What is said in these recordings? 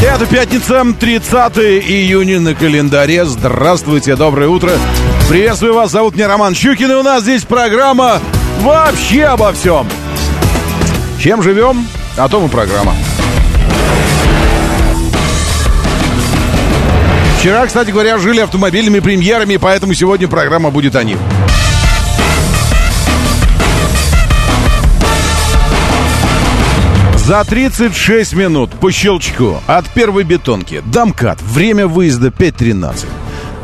Это пятница, 30 июня на календаре. Здравствуйте, доброе утро. Приветствую вас, зовут меня Роман Щукин, и у нас здесь программа вообще обо всем. Чем живем, о том и программа. Вчера, кстати говоря, жили автомобильными премьерами, поэтому сегодня программа будет о них. За 36 минут по щелчку от первой бетонки до МКАД. Время выезда 5.13.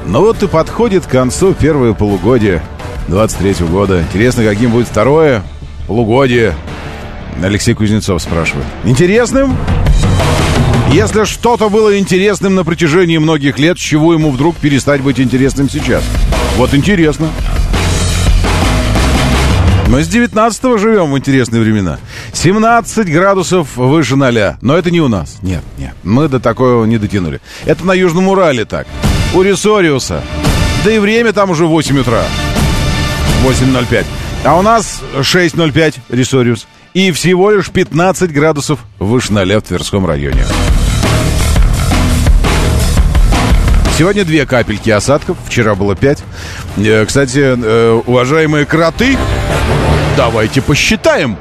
Ну вот и подходит к концу первое полугодие 23 года. Интересно, каким будет второе полугодие. Алексей Кузнецов спрашивает. Интересным? Если что-то было интересным на протяжении многих лет, чего ему вдруг перестать быть интересным сейчас? Вот интересно. Мы с 19 живем в интересные времена. 17 градусов выше ноля. Но это не у нас. Нет, нет. Мы до такого не дотянули. Это на Южном Урале так. У Ресориуса. Да и время там уже 8 утра. 8.05. А у нас 6.05 Ресориус. И всего лишь 15 градусов выше ноля в Тверском районе. Сегодня две капельки осадков, вчера было пять. Э, кстати, э, уважаемые кроты, давайте посчитаем.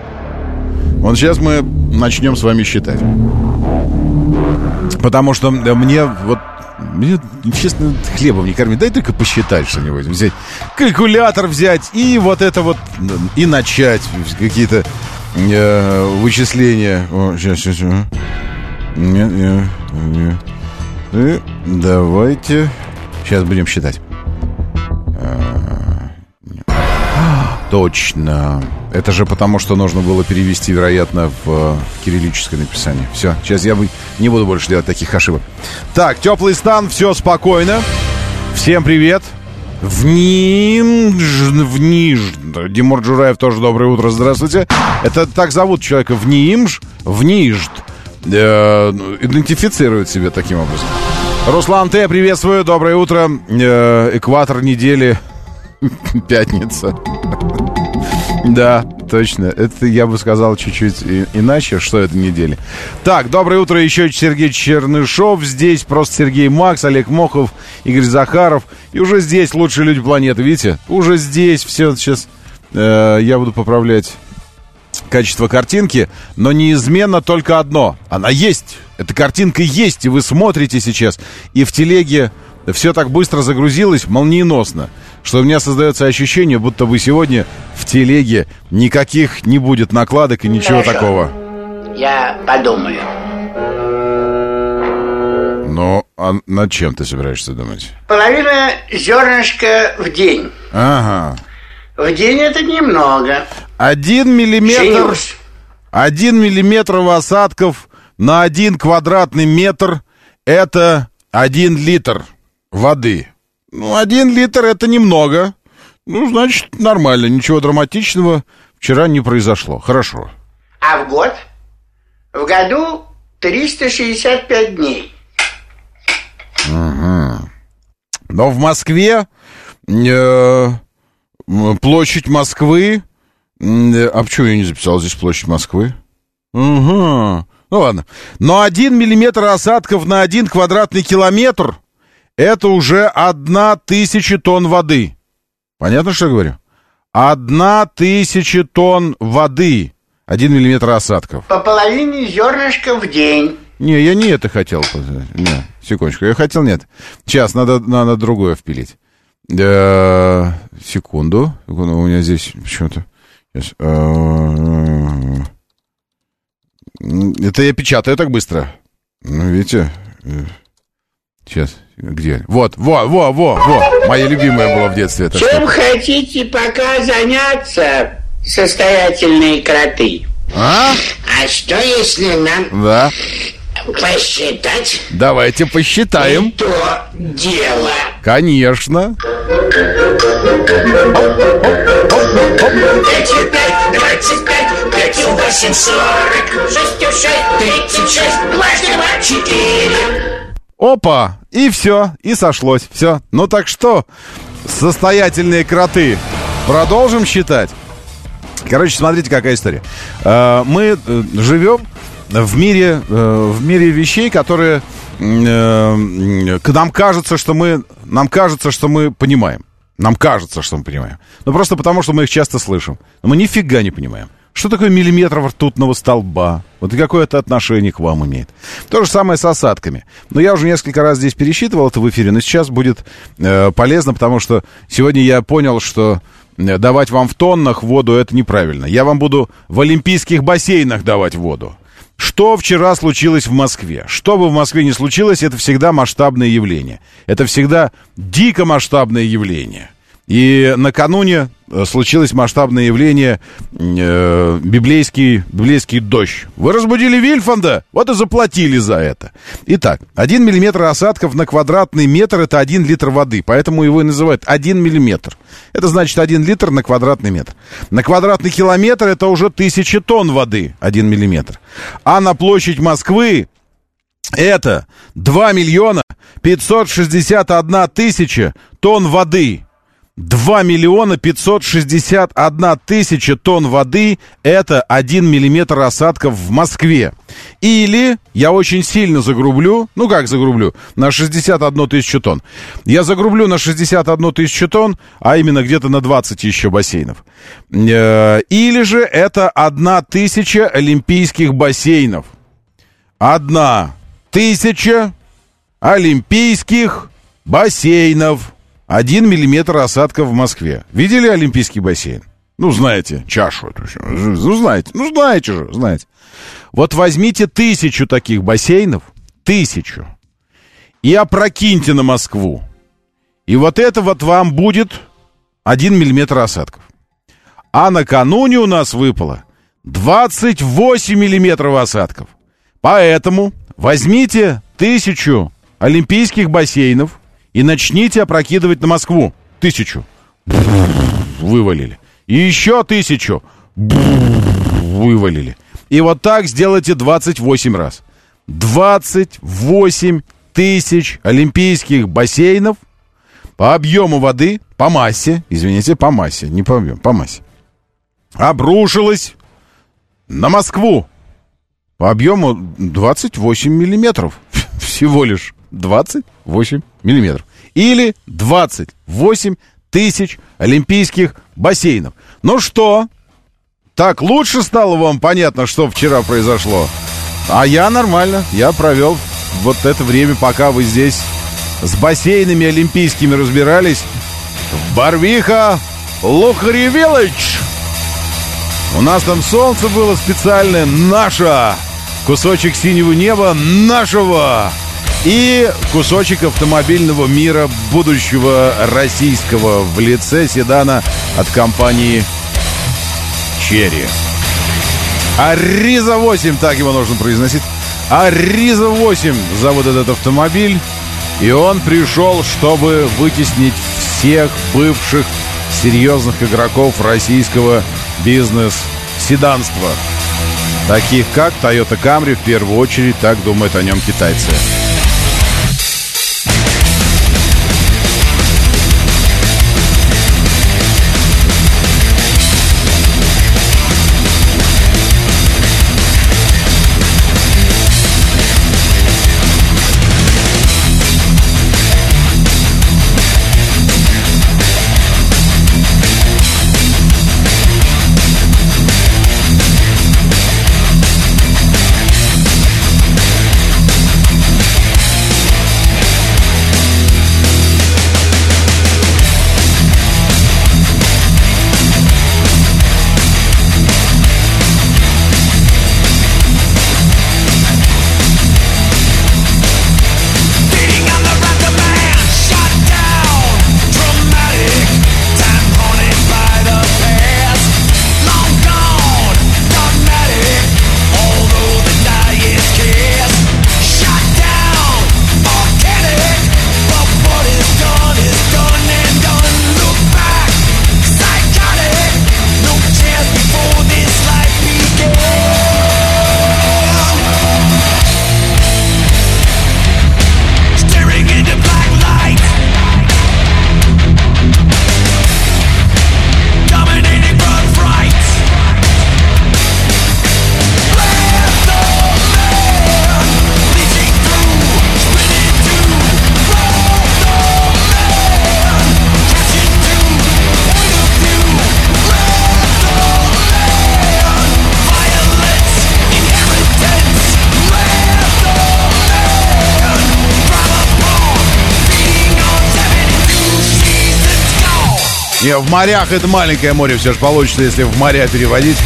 Вот сейчас мы начнем с вами считать. Потому что мне вот мне, честно, хлебом не кормить. Дай только посчитать что-нибудь. Взять калькулятор взять и вот это вот, и начать какие-то э, вычисления. О, сейчас, сейчас. Нет, нет, нет. И давайте... Сейчас будем считать. Точно. Это же потому, что нужно было перевести, вероятно, в кириллическое написание. Все, сейчас я не буду больше делать таких ошибок. Так, теплый стан, все спокойно. Всем привет. В Нинж... В Ниж... Димур Джураев тоже доброе утро, здравствуйте. Это так зовут человека в Нимж, в Нижд. Э, идентифицирует себя таким образом. Руслан Т, приветствую, доброе утро. Э, экватор недели пятница. Да, точно. Это я бы сказал чуть-чуть иначе, что это недели. Так, доброе утро еще Сергей Чернышов. Здесь просто Сергей Макс, Олег Мохов, Игорь Захаров. И уже здесь лучшие люди планеты, видите? Уже здесь все сейчас э, я буду поправлять качество картинки, но неизменно только одно. Она есть. Эта картинка есть, и вы смотрите сейчас. И в телеге все так быстро загрузилось, молниеносно, что у меня создается ощущение, будто бы сегодня в телеге никаких не будет накладок и ничего Хорошо. такого. Я подумаю. Ну, а над чем ты собираешься думать? Половина зернышка в день. Ага. В день это немного. Один миллиметр... Женюсь. Один миллиметр осадков на один квадратный метр – это один литр воды. Ну, один литр – это немного. Ну, значит, нормально, ничего драматичного вчера не произошло. Хорошо. А в год? В году 365 дней. Но в Москве э, площадь Москвы... э, А почему я не записал здесь площадь Москвы? Угу. Ну ладно. Но один миллиметр осадков на один квадратный километр это уже одна тысяча тонн воды. Понятно, что я говорю? Одна тысяча тонн воды. Один миллиметр осадков. По половине зернышка в день. Не, я не это хотел. Не, секундочку, я хотел нет. Сейчас, надо, надо другое впилить. Э, секунду. У меня здесь почему-то... Э, Это я печатаю так быстро. Ну, видите? Сейчас. Где? Вот, во, во, во, во. Моя любимая была в детстве. Это Чем что? хотите пока заняться, состоятельные кроты? А? А что если нам Да. Посчитать? Давайте посчитаем. То дело. Конечно. Пятью пять, двадцать пять, пятью восемь, сорок, шестью шесть, тридцать шесть, дважды два, четыре. Опа! И все, и сошлось. Все. Ну так что, состоятельные кроты, продолжим считать? Короче, смотрите, какая история. Э, Мы э, живем в мире, э, в мире вещей, которые э, нам кажется, что мы, нам кажется, что мы понимаем. Нам кажется, что мы понимаем. Но просто потому, что мы их часто слышим. Но мы нифига не понимаем. Что такое миллиметр ртутного столба? Вот и какое это отношение к вам имеет. То же самое с осадками. Но я уже несколько раз здесь пересчитывал это в эфире, но сейчас будет э, полезно, потому что сегодня я понял, что э, давать вам в тоннах воду это неправильно. Я вам буду в олимпийских бассейнах давать воду. Что вчера случилось в Москве? Что бы в Москве ни случилось, это всегда масштабное явление. Это всегда дико масштабное явление. И накануне э, случилось масштабное явление э, библейский, библейский дождь. Вы разбудили Вильфанда, вот и заплатили за это. Итак, 1 миллиметр осадков на квадратный метр это 1 литр воды, поэтому его и называют 1 миллиметр. Это значит 1 литр на квадратный метр. На квадратный километр это уже тысячи тонн воды, 1 миллиметр. А на площадь Москвы это 2 миллиона 561 тысяча тонн воды. 2 миллиона 561 тысяча тонн воды – это 1 миллиметр осадков в Москве. Или я очень сильно загрублю, ну как загрублю, на 61 тысячу тонн. Я загрублю на 61 тысячу тонн, а именно где-то на 20 еще бассейнов. Э, Или же это 1 тысяча олимпийских бассейнов. Одна тысяча олимпийских бассейнов. Один миллиметр осадка в Москве. Видели Олимпийский бассейн? Ну, знаете, чашу эту. Ну, знаете, ну, знаете же, знаете. Вот возьмите тысячу таких бассейнов, тысячу, и опрокиньте на Москву. И вот это вот вам будет один миллиметр осадков. А накануне у нас выпало 28 миллиметров осадков. Поэтому возьмите тысячу олимпийских бассейнов и начните опрокидывать на Москву. Тысячу. Вывалили. И еще тысячу. Вывалили. И вот так сделайте 28 раз. 28 тысяч олимпийских бассейнов по объему воды, по массе, извините, по массе, не по объему, по массе, обрушилась на Москву по объему 28 миллиметров. Всего лишь 28 миллиметров. Или 28 тысяч олимпийских бассейнов. Ну что, так лучше стало вам понятно, что вчера произошло? А я нормально. Я провел вот это время, пока вы здесь с бассейнами олимпийскими разбирались. Барвиха Лухари Виллидж. У нас там солнце было специальное, наше. Кусочек синего неба нашего. И кусочек автомобильного мира будущего российского в лице седана от компании Черри. Ариза 8, так его нужно произносить. Ариза 8 зовут этот автомобиль. И он пришел, чтобы вытеснить всех бывших серьезных игроков российского бизнес-седанства. Таких как Toyota Camry, в первую очередь, так думают о нем китайцы. Не, в морях это маленькое море все же получится, если в моря переводить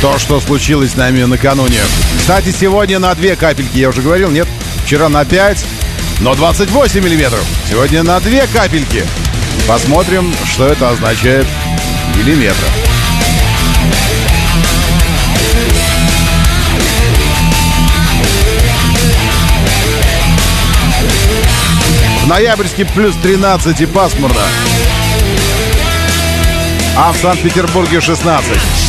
то, что случилось с нами накануне. Кстати, сегодня на две капельки, я уже говорил, нет? Вчера на 5, но 28 миллиметров. Сегодня на две капельки. Посмотрим, что это означает в миллиметрах. В ноябрьске плюс 13 и пасмурно. А в Санкт-Петербурге 16.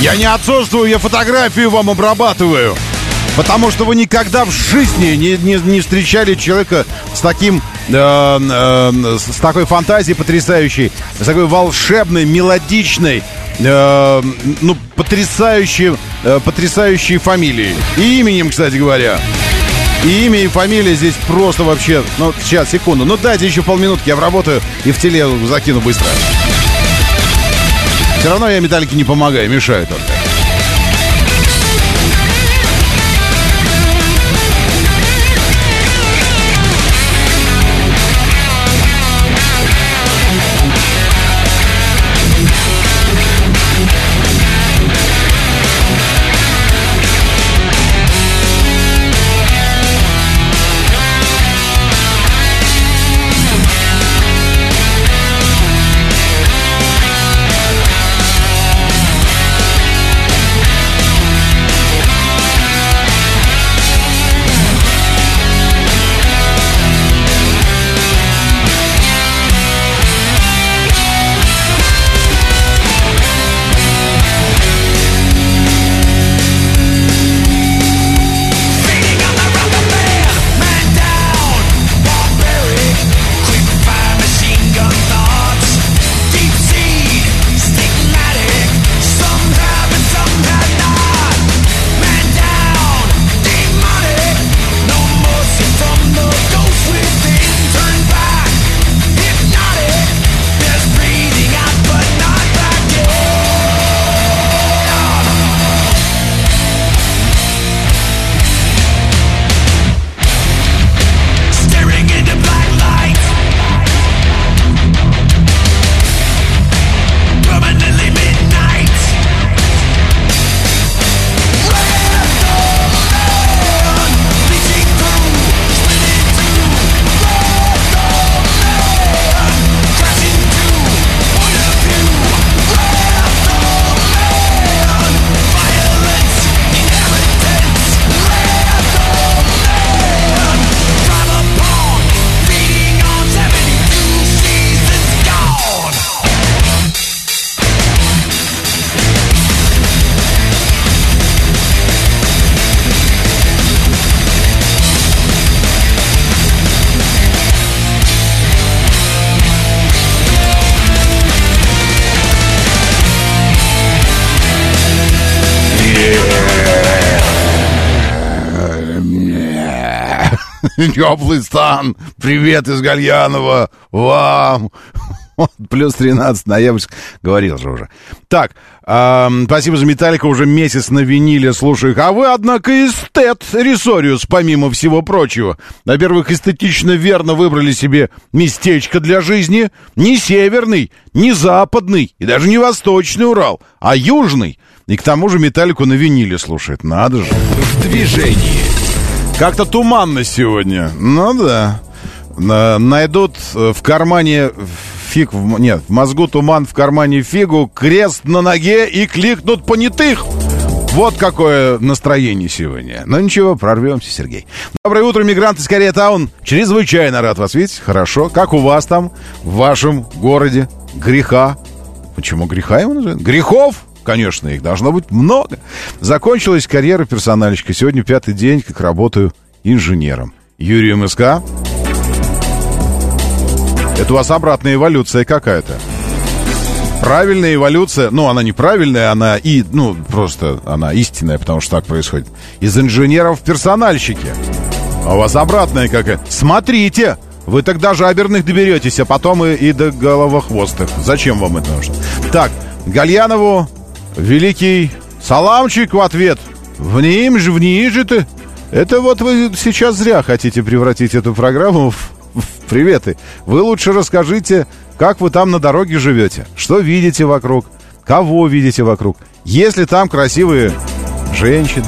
Я не отсутствую, я фотографию вам обрабатываю. Потому что вы никогда в жизни не, не, не встречали человека с таким, э, э, с такой фантазией потрясающей, с такой волшебной, мелодичной, э, ну, потрясающей, э, потрясающей фамилией. И именем, кстати говоря. И имя, и фамилия здесь просто вообще... Ну, сейчас, секунду. Ну, дайте еще полминутки, я вработаю и в теле закину быстро. Все равно я металлике не помогаю, мешаю только. Теплый стан. Привет из Гальянова. Вам. Плюс 13 ноябрьск. Говорил же уже. Так, ам, спасибо за Металлика. Уже месяц на виниле слушаю их. А вы, однако, эстет Ресориус, помимо всего прочего. Во-первых, эстетично верно выбрали себе местечко для жизни. Не северный, не западный и даже не восточный Урал, а южный. И к тому же Металлику на виниле слушает. Надо же. В движении. Как-то туманно сегодня. Ну да. На- Найдут э, в кармане фиг, в нет, в мозгу туман, в кармане фигу, крест на ноге и кликнут понятых. Вот какое настроение сегодня. Но ничего, прорвемся, Сергей. Доброе утро, мигранты из Корея Таун. Чрезвычайно рад вас видеть. Хорошо. Как у вас там, в вашем городе? Греха. Почему греха его называют? Грехов? Конечно, их должно быть много. Закончилась карьера персональщика. Сегодня пятый день, как работаю инженером. Юрий МСК. Это у вас обратная эволюция какая-то. Правильная эволюция, ну, она неправильная, она и, ну, просто она истинная, потому что так происходит. Из инженеров в персональщики. А у вас обратная какая. Смотрите, вы тогда же оберных доберетесь, а потом и, и до головохвостых. Зачем вам это нужно? Так, Гальянову великий саламчик в ответ. В ним же, в ней же ты. Это вот вы сейчас зря хотите превратить эту программу в, в приветы. Вы лучше расскажите, как вы там на дороге живете, что видите вокруг, кого видите вокруг. Если там красивые женщины,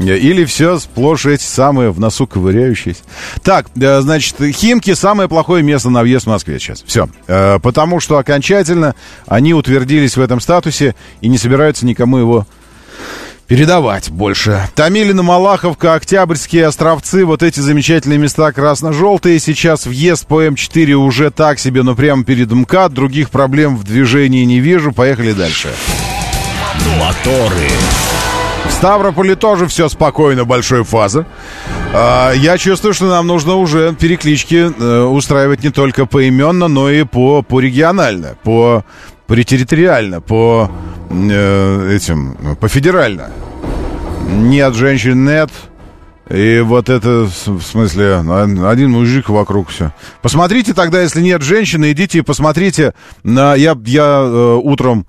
или все сплошь эти самые в носу ковыряющиеся. Так, э, значит, Химки самое плохое место на въезд в Москве сейчас. Все. Э, Потому что окончательно они утвердились в этом статусе и не собираются никому его передавать больше. Томилина, Малаховка, Октябрьские островцы, вот эти замечательные места красно-желтые. Сейчас въезд по М4 уже так себе, но прямо перед МКАД. Других проблем в движении не вижу. Поехали дальше. Моторы. В Ставрополе тоже все спокойно, большой фаза. А, я чувствую, что нам нужно уже переклички э, устраивать не только поименно, но и по, по регионально, по, по территориально, по э, этим, по федерально. Нет женщин, нет. И вот это, в смысле, один мужик вокруг все. Посмотрите тогда, если нет женщины, идите и посмотрите. На, я я э, утром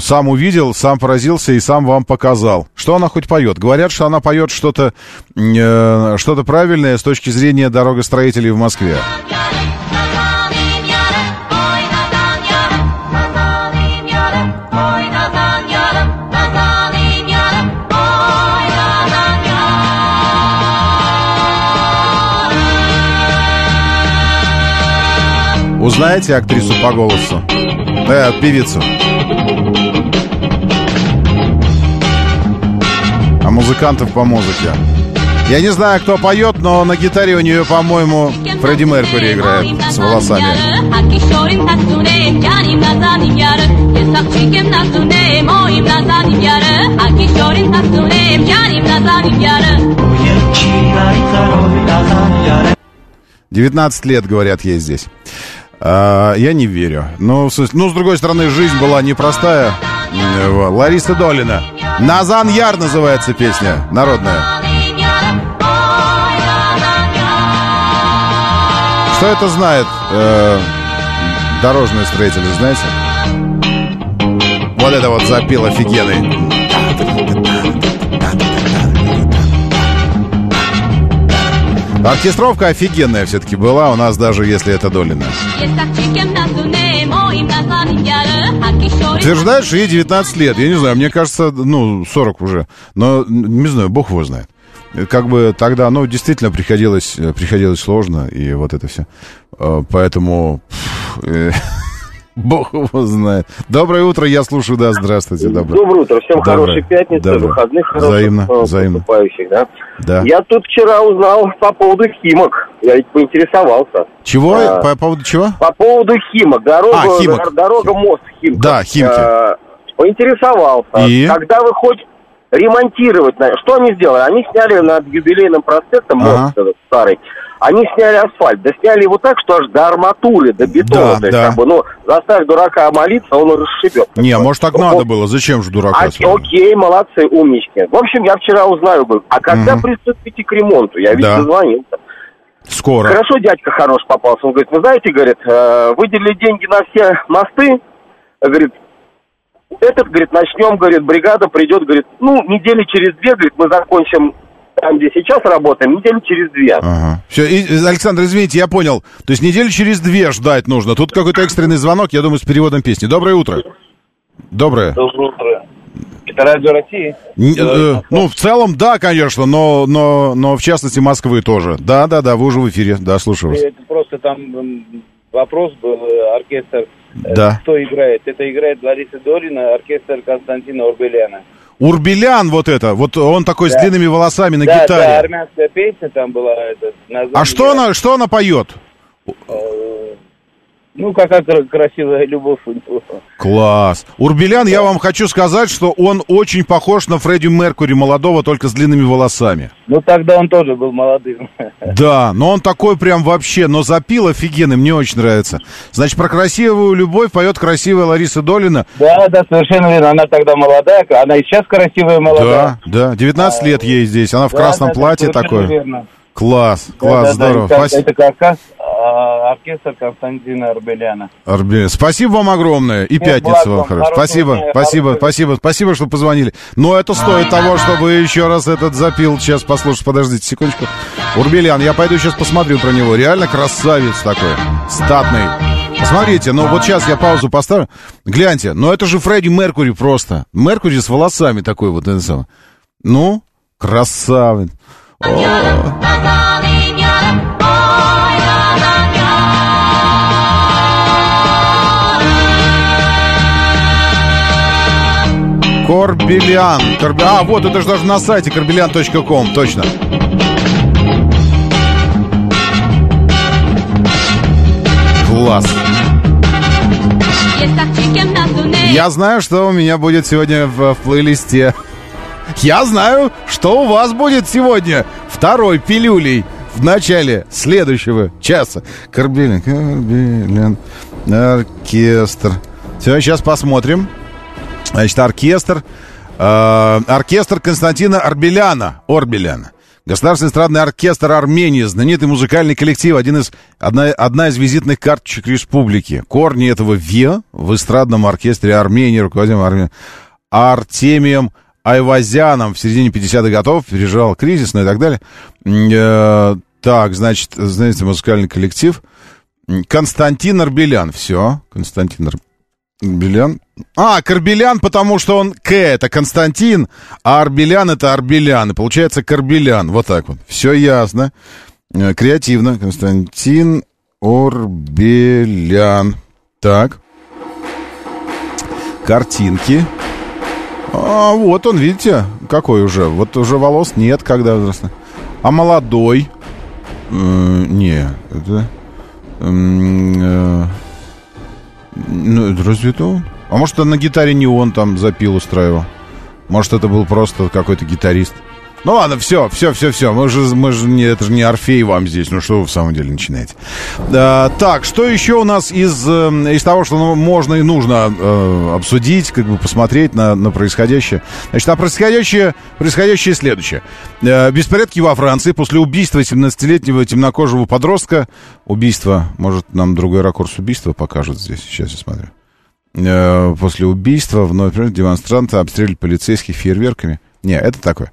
сам увидел, сам поразился и сам вам показал. Что она хоть поет? Говорят, что она поет что-то э, что-то правильное с точки зрения дорогостроителей в Москве. Узнаете актрису по голосу? Э, певицу. А музыкантов по музыке. Я не знаю, кто поет, но на гитаре у нее, по-моему, Фредди Меркури играет с волосами. 19 лет, говорят, ей здесь. А, я не верю. Ну, в смысле- ну, с другой стороны, жизнь была непростая. Вот. Лариса Долина. «Назан Яр» называется песня, народная. Что это знает э, дорожные строители, знаете? Вот это вот запил офигенный. Оркестровка офигенная все-таки была у нас, даже если это Долина. Утверждают, что ей 19 лет. Я не знаю, мне кажется, ну, 40 уже. Но, не знаю, бог его знает. Как бы тогда, ну, действительно приходилось, э, приходилось сложно, и вот это все. Поэтому... пф, э, Бог его знает. Доброе утро, я слушаю, да, здравствуйте. Доброе. Доброе утро, всем Доброе. хорошей пятницы, Доброе. выходных хороших Взаимно, э, взаимно. да? Да. Я тут вчера узнал по поводу Химок, я ведь поинтересовался. Чего? А. По поводу чего? По поводу Химок, дорога, А, Химок. дор- дорога мост Химок. Да, Химки. поинтересовался, И? когда вы хоть ремонтировать, что они сделали? Они сняли над юбилейным проспектом мост Ага. этот старый, они сняли асфальт, да сняли его так, что аж до арматуры, до бетона, Да, то есть, да. как бы, ну, заставь дурака молиться, он расшибет. Не, может, так надо было. Зачем же дурака? А, окей, молодцы, умнички. В общем, я вчера узнаю, говорю, а когда Мгм. приступите к ремонту? Я ведь Да. дозвонился. Скоро. Хорошо, дядька хорош попался. Он говорит, вы знаете, говорит, э, выделили деньги на все мосты. Говорит, этот, говорит, начнем, говорит, бригада придет, говорит, ну, недели через две, говорит, мы закончим там, где сейчас работаем, недели через две. Ага. Все, и, Александр, извините, я понял. То есть неделю через две ждать нужно. Тут какой-то экстренный звонок, я думаю, с переводом песни. Доброе утро. Доброе. Доброе утро. Это Радио России? Н- э, ну, в целом, да, конечно, но, но, но в частности Москвы тоже. Да, да, да, вы уже в эфире. Да, слушаю вас. Это просто там вопрос был, э, оркестр. э, Да. Кто играет? Это играет Лариса Долина, оркестр Константина Урбеляна. Урбелян вот это, вот он такой с Да. длинными волосами на да, гитаре. да, армянская песня там была. Это, а что она, что она поет? Ну, какая кра- красивая любовь у него. Класс. Урбелян, я вам хочу сказать, что он очень похож на Фредди Меркури молодого, только с длинными волосами. Ну, тогда он тоже был молодым. Да, но он такой прям вообще, но запил офигенный, мне очень нравится. Значит, про красивую любовь поет красивая Лариса Долина. Да, да, совершенно верно. Она тогда молодая, она и сейчас красивая молодая. Да, да, 19 лет ей здесь, она в Да, красном да, да, платье такое. верно. Класс, Да, класс, да, да, здорово. это- Спасибо. Это как раз а, оркестр Константина Арбеляна. Арбе- Спасибо вам огромное. И Нет, пятница вам хорошо. Спасибо, дня, спасибо, хорошего- спасибо, спасибо, что позвонили. Но это стоит того, чтобы еще раз этот запил. Сейчас послушать, подождите секундочку. Урбелян, я пойду сейчас посмотрю про него. Реально красавец такой, статный. Посмотрите, ну вот сейчас я паузу поставлю. Гляньте, ну это же Фредди Меркури просто. Меркури с волосами такой вот. это самое. Ну, красавец. Корбелян. Корб- А, вот это же даже на сайте корбелян.ком, точно. Класс. Я знаю, что у меня будет сегодня в, в плейлисте. Я знаю, что у вас будет сегодня второй пилюлей в начале следующего часа. Корбелян, Корбелян, оркестр. Все, сейчас посмотрим. Значит, оркестр. Э, оркестр Константина Арбеляна. Орбеляна. Государственный эстрадный оркестр Армении, знаменитый музыкальный коллектив, один из, одна, одна из визитных карточек республики. Корни этого ВИА в эстрадном оркестре Армении, руководимым Арме- Артемием Айвазяном в середине 50-х годов, переживал кризис, ну и так далее. Э, так, значит, знаете, музыкальный коллектив. Константин Арбелян, все, Константин Арбелян. Арбелян. А, Карбелян, потому что он К, это Константин, а Арбелян это Арбелян. И получается Карбелян. Вот так вот. Все ясно. Э, Креативно. Константин Орбелян. Так. Картинки. А, вот он, видите, какой уже. Вот уже волос нет, когда возрастно. А молодой? Э, не, это... э, ну, разве он? А может, на гитаре не он там запил устраивал? Может, это был просто какой-то гитарист? Ну ладно, все, все, все, все. Мы же, мы же не, это же не Орфей вам здесь. Ну что вы в самом деле начинаете? А, так, что еще у нас из, э, из того, что ну, можно и нужно э, обсудить, как бы посмотреть на, на происходящее? Значит, а происходящее, происходящее следующее. Э, беспорядки во Франции после убийства 17-летнего темнокожего подростка. Убийство, может, нам другой ракурс убийства покажут здесь. Сейчас я смотрю. Э, после убийства вновь демонстранты обстреливали полицейских фейерверками. Не, это такое.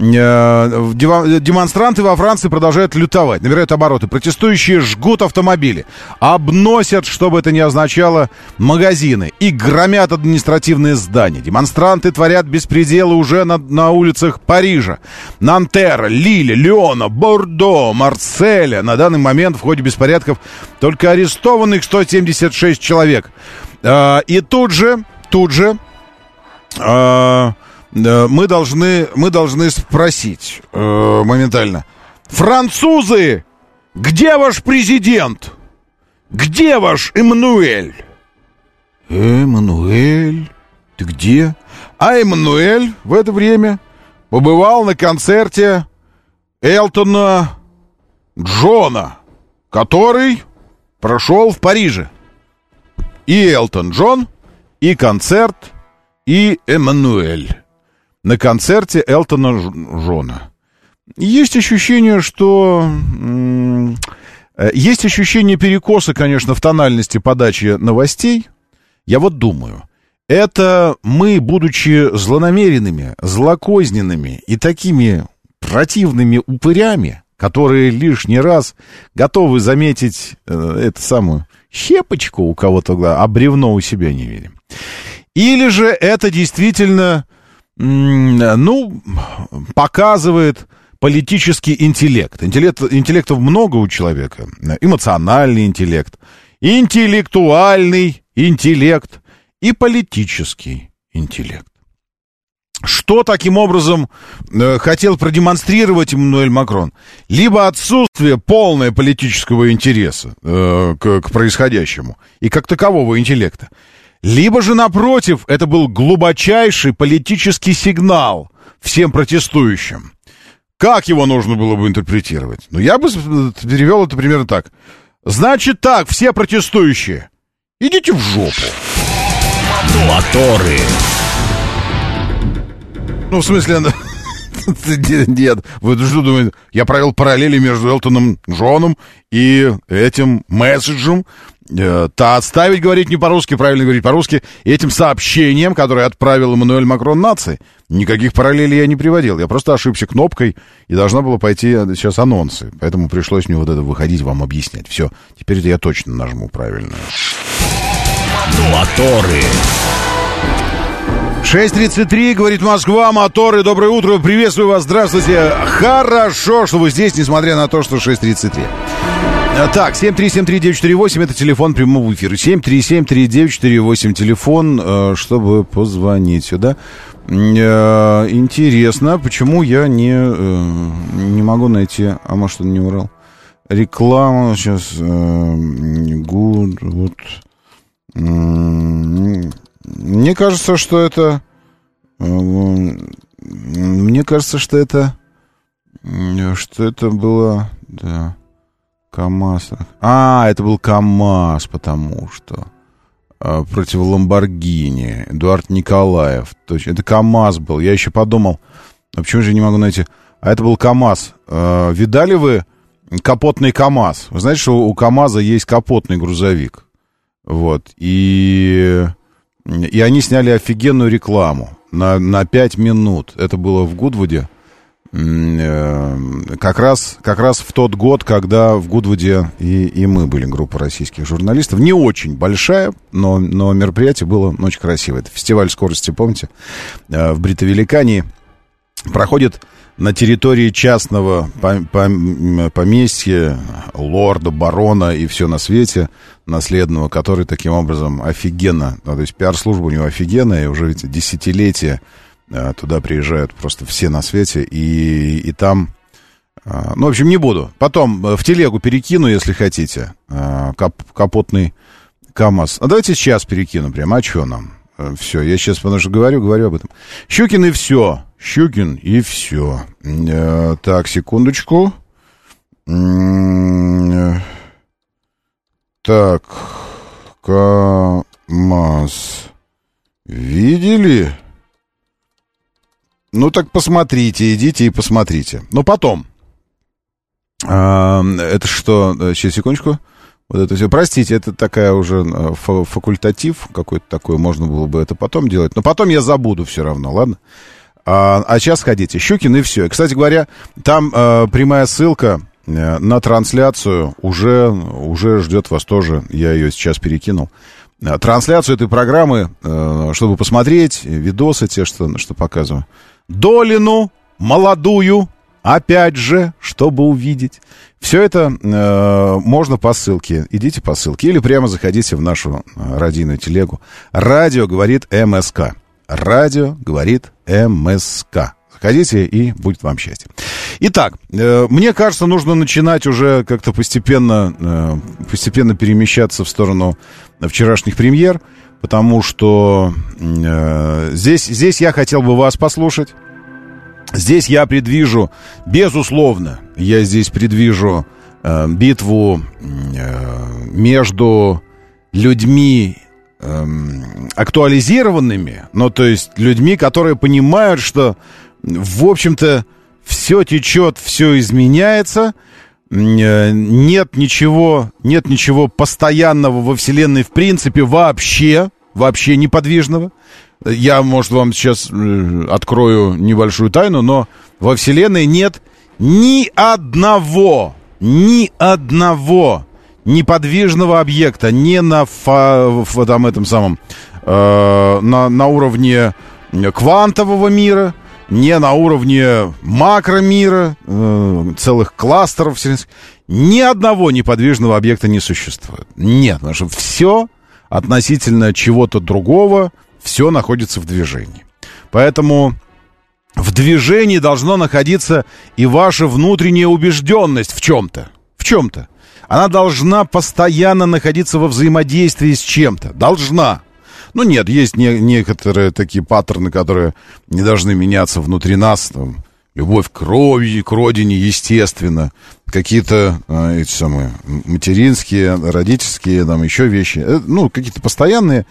Э, Демонстранты во Франции продолжают лютовать, набирают обороты. Протестующие жгут автомобили, обносят, что бы это ни означало, магазины и громят административные здания. Демонстранты творят беспределы уже на, на улицах Парижа, Нантера, Лиля, Леона, Бордо, Марселя. На данный момент в ходе беспорядков только арестованных 176 человек. Э, И тут же, тут же э, мы должны, мы должны спросить э, моментально. Французы, где ваш президент? Где ваш Эммануэль? Эммануэль? Ты где? А Эммануэль в это время побывал на концерте Элтона Джона, который прошел в Париже. И Элтон Джон, и концерт, и Эммануэль. На концерте Элтона Джона. есть ощущение, что... э, Есть ощущение перекоса, конечно, в тональности подачи новостей. Я вот думаю, это мы, будучи злонамеренными, злокозненными и такими противными упырями, которые лишний раз готовы заметить э, эту самую щепочку у кого-то, а бревно у себя не видим. Или же это действительно, ну, показывает политический интеллект. интеллект. Интеллектов много у человека. Эмоциональный интеллект, интеллектуальный интеллект и политический интеллект. Что таким образом э, хотел продемонстрировать Эммануэль Макрон? Либо отсутствие полное политического интереса э, к, к происходящему и как такового интеллекта. Либо же, напротив, это был глубочайший политический сигнал всем протестующим. Как его нужно было бы интерпретировать? Ну, я бы перевел это примерно так. Значит так, все протестующие, идите в жопу. Моторы. Ну, в смысле, нет, вы что думаете, я провел параллели между Элтоном Джоном и этим месседжем, э, то отставить говорить не по-русски, правильно говорить по-русски, этим сообщением, которое отправил Эммануэль Макрон нации. Никаких параллелей я не приводил, я просто ошибся кнопкой, и должна была пойти э, сейчас анонсы, поэтому пришлось мне вот это выходить, вам объяснять. Все, теперь это я точно нажму правильно. Моторы. 6.33, говорит Москва, моторы, доброе утро, приветствую вас, здравствуйте. Хорошо, что вы здесь, несмотря на то, что 6.33. А, Так, 7373948, это телефон прямого эфира. 7373948, телефон, э, чтобы позвонить сюда. Э, Интересно, почему я не, э, не могу найти... А может, он не урал? Реклама сейчас... Good, вот... Мне кажется, что это... Мне кажется, что это... Что это было... Да... КАМАЗ. А, это был КАМАЗ, потому что э, против Ламборгини. Эдуард Николаев. Точно. Это КАМАЗ был. Я еще подумал, а почему же я не могу найти? А это был КАМАЗ. Э, видали вы капотный КАМАЗ? Вы знаете, что у КАМАЗа есть капотный грузовик? Вот. И, и они сняли офигенную рекламу на, на 5 минут. Это было в Гудвуде. Э, Как раз, как раз в тот год, когда в Гудвуде и, и мы были, группа российских журналистов. Не очень большая, но, но мероприятие было очень красивое. Это фестиваль скорости, помните, э, в Бритовеликании проходит на территории частного пом- пом- поместья, лорда, барона и все на свете наследного, который таким образом офигенно, ну, то есть пиар-служба у него офигенная, и уже эти десятилетия э, туда приезжают просто все на свете, и, и там, э, ну, в общем, не буду. Потом э, в телегу перекину, если хотите, кап- капотный КАМАЗ. А давайте сейчас перекину прямо, а что нам? Все, я сейчас, потому что говорю, говорю об этом. Щукин и все. Щукин и все. Э, так, секундочку. Э, Так, КАМАЗ. Видели? Ну так посмотрите, идите и посмотрите. Но потом. А, это что? э, Сейчас, секундочку. Вот это все. Простите, это такая уже фа- факультатив какой-то такой. Можно было бы это потом делать. Но потом я забуду все равно, ладно? А, а сейчас ходите. Щукин и все. Кстати говоря, там э, прямая ссылка э, на трансляцию уже, уже ждет вас тоже. Я ее сейчас перекинул. Э, Трансляцию этой программы, э, чтобы посмотреть, видосы те, что, что показываю. Долину молодую, опять же, чтобы увидеть. Все это э, можно по ссылке. Идите по ссылке или прямо заходите в нашу э, радийную телегу. Радио говорит МСК. Радио говорит МСК. Заходите, и будет вам счастье. Итак, э, мне кажется, нужно начинать уже как-то постепенно, э, постепенно перемещаться в сторону вчерашних премьер, потому что э, здесь, здесь я хотел бы вас послушать. Здесь я предвижу, безусловно, я здесь предвижу э, битву э, между людьми эм, актуализированными, ну, то есть людьми, которые понимают, что, в общем-то, все течет, все изменяется, э, нет ничего, нет ничего постоянного во Вселенной в принципе вообще, вообще неподвижного. Я, может, вам сейчас э, открою небольшую тайну, но во Вселенной нет ни одного, ни одного неподвижного объекта, не на фа- в там этом самом, э, на, на уровне квантового мира, не на уровне макромира, э, целых кластеров. Ни одного неподвижного объекта не существует. Нет, потому что все относительно чего-то другого, все находится в движении. Поэтому в движении должно находиться и ваша внутренняя убежденность в чем-то. В чем-то. Она должна постоянно находиться во взаимодействии с чем-то. Должна. Ну нет, есть не- некоторые такие паттерны, которые не должны меняться внутри нас. Там, любовь к крови, к родине, естественно. Какие-то э, эти самые материнские, родительские, там еще вещи. Э, ну, какие-то постоянные.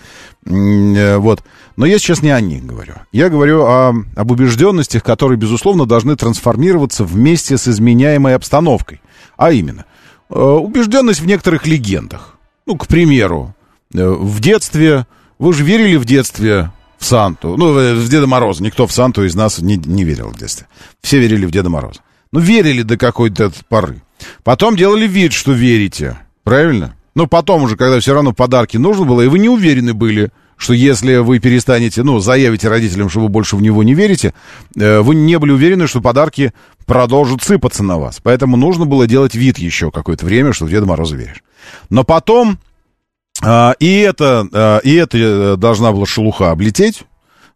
Э, вот. Но я сейчас не о них говорю. Я говорю о, об убежденностях, которые, безусловно, должны трансформироваться вместе с изменяемой обстановкой. А именно, убежденность в некоторых легендах. Ну, к примеру, э, в детстве... Вы же верили в детстве в Санту? Ну, э, в Деда Мороза. Никто в Санту из нас не, не верил в детстве. Все верили в Деда Мороза. Ну, верили до какой-то поры. Потом делали вид, что верите. Правильно? Но потом уже, когда все равно подарки нужно было, и вы не уверены были, что если вы перестанете, ну, заявите родителям, что вы больше в него не верите, э, вы не были уверены, что подарки продолжат сыпаться на вас. Поэтому нужно было делать вид еще какое-то время, что в Деда Мороза веришь. Но потом а, и это, а, и это э, должна была шелуха облететь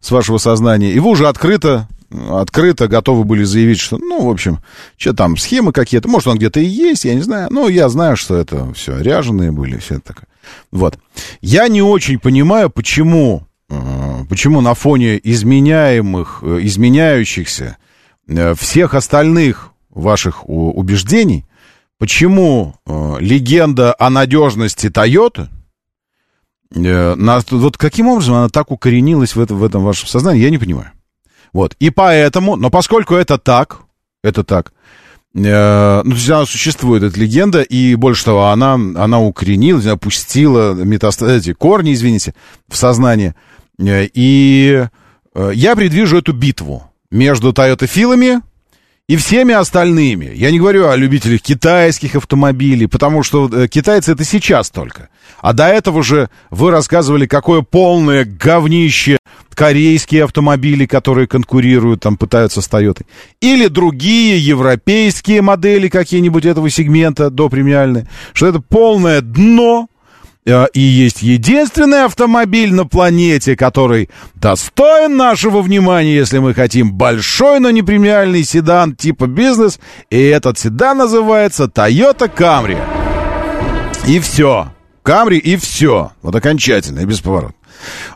с вашего сознания, и вы уже открыто, открыто готовы были заявить, что, ну, в общем, что там, схемы какие-то, может, он где-то и есть, я не знаю, но я знаю, что это все ряженые были, все это такое. Вот. Я не очень понимаю, почему, э, почему на фоне изменяемых, э, изменяющихся э, всех остальных ваших убеждений, почему легенда о надежности Тойоты, вот каким образом она так укоренилась в, это, в этом вашем сознании, я не понимаю. Вот. И поэтому, но поскольку это так, это так, э, ну, то есть она существует, эта легенда, и больше того, она, она укоренилась, она пустила метаста- эти корни, извините, в сознание. Э, и э, я предвижу эту битву между тойотофилами и всеми остальными. Я не говорю о любителях китайских автомобилей, потому что китайцы это сейчас только. А до этого же вы рассказывали, какое полное говнище корейские автомобили, которые конкурируют, там пытаются с Тойотой. Или другие европейские модели какие-нибудь этого сегмента до премиальные. Что это полное дно, Э, И есть единственный автомобиль на планете, который достоин нашего внимания, если мы хотим большой, но не премиальный седан типа бизнес. И этот седан называется Toyota Camry. И все. Камри и все. Вот окончательно и бесповоротно.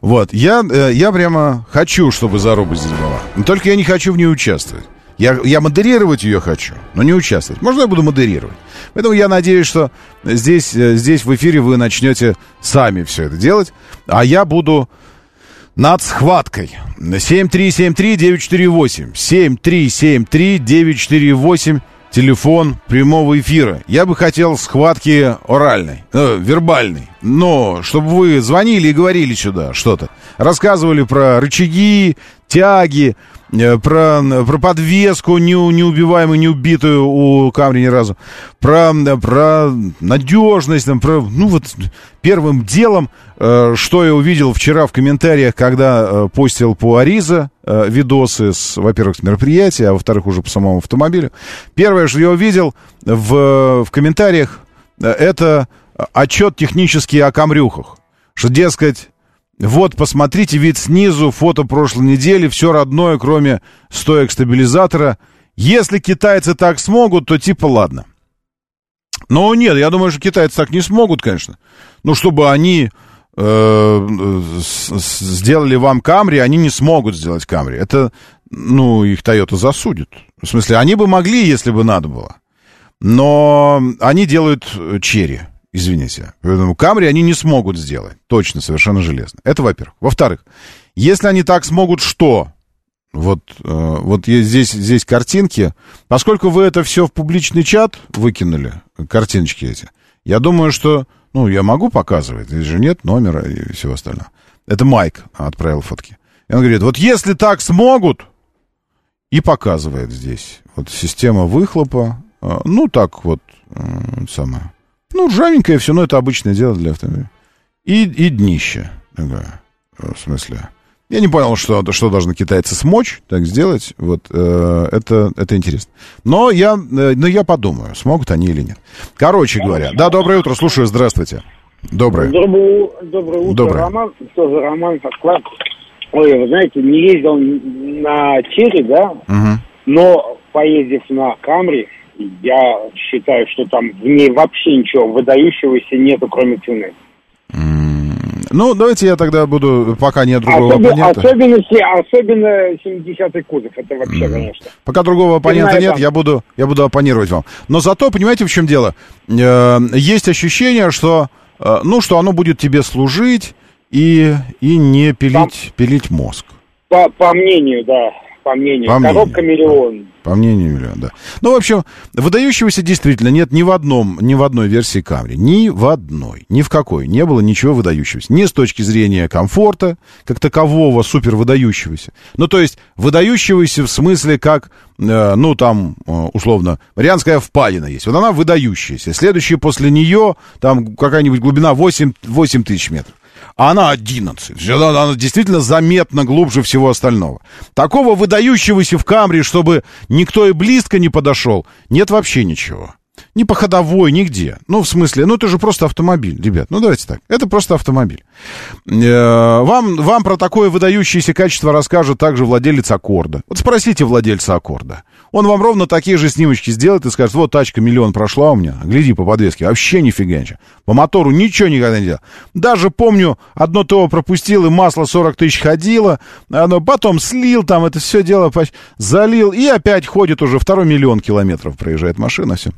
Вот, я, э, я прямо хочу, чтобы заруба здесь была. Но только я не хочу в ней участвовать. Я, я модерировать ее хочу, но не участвовать. Можно я буду модерировать? Поэтому я надеюсь, что здесь, э, здесь в эфире вы начнете сами все это делать, а я буду над схваткой. 7373-948. 7373-948. Телефон прямого эфира. Я бы хотел схватки оральной, э, вербальной. Но, чтобы вы звонили и говорили сюда что-то. Рассказывали про рычаги, тяги, э, про, про подвеску не, неубиваемую, неубитую у Камри ни разу. Про, про надежность, там, про, ну вот первым делом, э, что я увидел вчера в комментариях, когда э, постил по Ариза э, видосы, с, во-первых, с мероприятия, а во-вторых, уже по самому автомобилю. Первое, что я увидел в, в комментариях, э, это отчет технический о камрюхах. Что, дескать, вот, посмотрите вид снизу, фото прошлой недели, все родное, кроме стоек стабилизатора. Если китайцы так смогут, то типа ладно. Но нет, я думаю, что китайцы так не смогут, конечно. Ну, чтобы они э, сделали вам Камри, они не смогут сделать Камри. Это, ну, их Toyota засудит. В смысле, они бы могли, если бы надо было. Но они делают черри, извините. Поэтому Камри они не смогут сделать. Точно, совершенно железно. Это во-первых. Во-вторых, если они так смогут, что? Вот, э, вот здесь, здесь картинки. Поскольку вы это все в публичный чат выкинули, картиночки эти, я думаю, что, ну, я могу показывать, здесь же нет номера и всего остального. Это Майк отправил фотки. И он говорит, вот если так смогут, и показывает здесь. Вот система выхлопа, э, ну, так вот, самое. Ну, ржавенькое все, но это обычное дело для автомобиля. И, и днище. Такое, в смысле. Я не понял, что, что должны китайцы смочь так сделать. Вот э, это, это интересно. Но я, э, но я подумаю, смогут они или нет. Короче говоря. Да, доброе утро, слушаю, здравствуйте. Доброе. Доброе, доброе утро, Доброе. Роман. Тоже Роман Москва. Ой, вы знаете, не ездил на Черри, да, Мгм. но поездив на Камри, я считаю, что там в ней вообще ничего выдающегося нету, кроме цены. Ну, давайте я тогда буду, пока нет другого Особи- оппонента. особенности, особенно 70-й кузов, это вообще, Мгм. конечно. Пока другого оппонента Понимаю, нет, я буду, я буду оппонировать вам. Но зато, понимаете, в чем дело? Э, есть ощущение, что, э, ну, что оно будет тебе служить и, и не пилить, пилить мозг. По, по мнению, да, по мнению. По мнению, Коробка миллион. По мнению миллиона, да. Ну, в общем, выдающегося действительно нет ни в одном, ни в одной версии Камри. Ни в одной. Ни в какой. Не было ничего выдающегося. Ни с точки зрения комфорта, как такового супер выдающегося. Ну, то есть, выдающегося в смысле, как, э, ну, там, э, условно, Марианская впадина есть. Вот она выдающаяся. Следующая после нее, там, какая-нибудь глубина 8, 8 тысяч метров. А она 11. То есть Она, она действительно заметно глубже всего остального. Такого выдающегося в Камри, чтобы никто и близко не подошел, нет вообще ничего. Ни по ходовой, нигде. Ну, в смысле, ну это же просто автомобиль, ребят. Ну, давайте так. Это просто автомобиль. Э, Вам, вам про такое выдающееся качество расскажет также владелец Аккорда. Вот спросите владельца Аккорда. Он вам ровно такие же снимочки сделает и скажет, вот тачка миллион прошла у меня, гляди по подвеске, вообще нифига ничего. По мотору ничего никогда не делал. Даже помню, одно ТО пропустил, и масло 40 тысяч ходило, оно потом слил там это все дело, залил, и опять ходит уже второй миллион километров проезжает машина, все.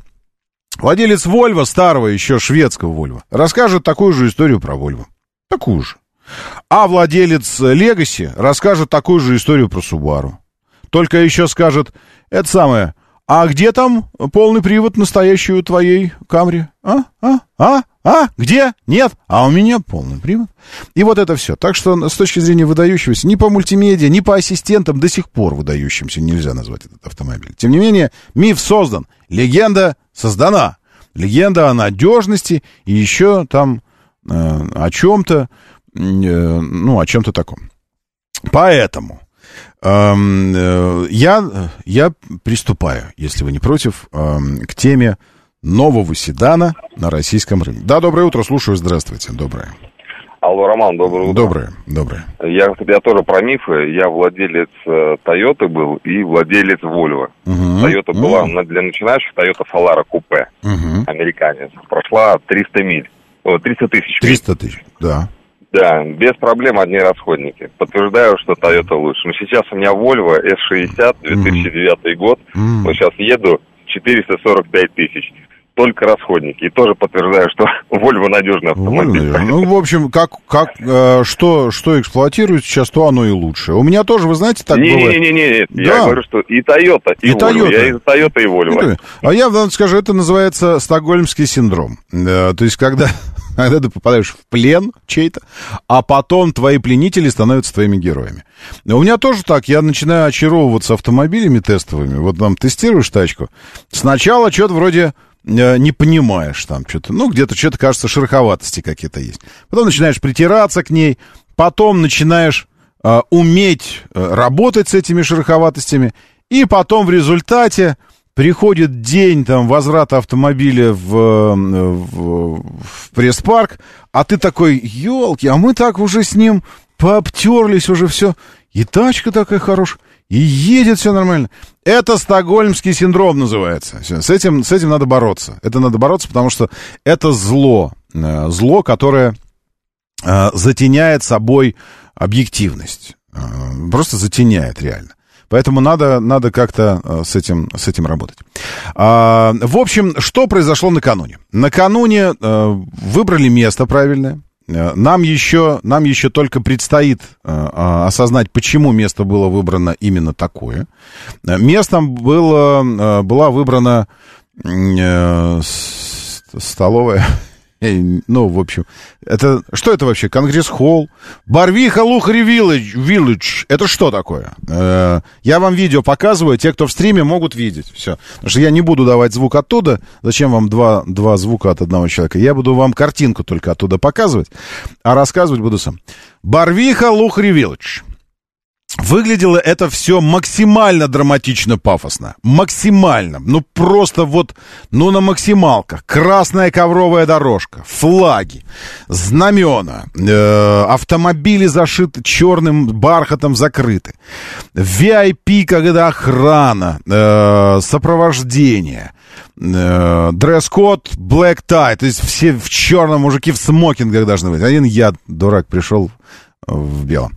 Владелец Вольво, старого еще шведского Вольво, расскажет такую же историю про Вольво. Такую же. А владелец Легаси расскажет такую же историю про Субару. Только еще скажет, это самое, а где там полный привод настоящий у твоей Камри? А? А? А? А? Где? Нет. А у меня полный привод. И вот это все. Так что с точки зрения выдающегося, ни по мультимедиа, ни по ассистентам до сих пор выдающимся нельзя назвать этот автомобиль. Тем не менее, миф создан, легенда создана. Легенда о надежности и еще там э, о чем-то, э, ну, о чем-то таком. Поэтому эм, э, я, я приступаю, если вы не против, эм, к теме нового седана на российском рынке. Да, доброе утро, слушаю, здравствуйте, доброе. Алло, Роман, доброе утро. Доброе, доброе. Я, я тоже про мифы. Я владелец э, Тойоты был и владелец. Мгм. Тойота была М. на- для начинающих Тойота Фалара купе. Мгм. Американец. Прошла 300 миль. О, 300 тысяч. миль. 300 тысяч, да. Да, без проблем одни расходники. Подтверждаю, что Toyota лучше. Но сейчас у меня Volvo S60, 2009 год. М. Вот сейчас еду 445 тысяч. Только расходники. И тоже подтверждаю, что Volvo надежный автомобиль. Наверное. Ну, в общем, как, как, э, что, что эксплуатируют сейчас, то оно и лучше. У меня тоже, вы знаете, так бывает. Не-не-не, Да. я говорю, что и Toyota, и, И Volvo. Toyota. Я и Toyota, и Volvo. А я вам скажу, это называется стокгольмский синдром. Э, То есть, когда, когда ты попадаешь в плен чей-то, а потом твои пленители становятся твоими героями. У меня тоже так, я начинаю очаровываться автомобилями тестовыми. Вот там тестируешь тачку. Сначала что-то вроде не понимаешь там что-то. Ну, где-то что-то, кажется, шероховатости какие-то есть. Потом начинаешь притираться к ней, потом начинаешь э, уметь э, работать с этими шероховатостями, и потом в результате приходит день там возврата автомобиля в, э, в, в пресс-парк, а ты такой, елки, а мы так уже с ним пообтерлись уже все, и тачка такая хорошая, и едет все нормально. Это стокгольмский синдром называется. С этим, с этим надо бороться. Это надо бороться, потому что это зло. э, Зло, которое э, затеняет собой объективность. Э, Просто затеняет реально. Поэтому надо, надо как-то с этим, с этим работать. А, в общем, что произошло накануне? Накануне э, выбрали место правильное. Э, Нам еще, нам еще только предстоит э, а, осознать, почему место было выбрано именно такое. Э, Местом было, была выбрана столовая. Э, Ну, в общем, это что это вообще? Конгресс-холл? Барвиха Лухари Виллидж. Виллидж. Это что такое? Э, Я вам видео показываю, те, кто в стриме, могут видеть. Все. Потому что я не буду давать звук оттуда. Зачем вам два, два звука от одного человека? Я буду вам картинку только оттуда показывать, а рассказывать буду сам. Барвиха Лухари Виллидж. Выглядело это все максимально драматично пафосно. Максимально. Ну, просто вот, ну, на максималках. Красная ковровая дорожка, флаги, знамена, э, автомобили зашиты черным бархатом закрыты. VIP, когда охрана, э, сопровождение, э, дресс-код, black tie, то есть все в черном, мужики в смокингах должны быть. Один я, дурак, пришел в белом.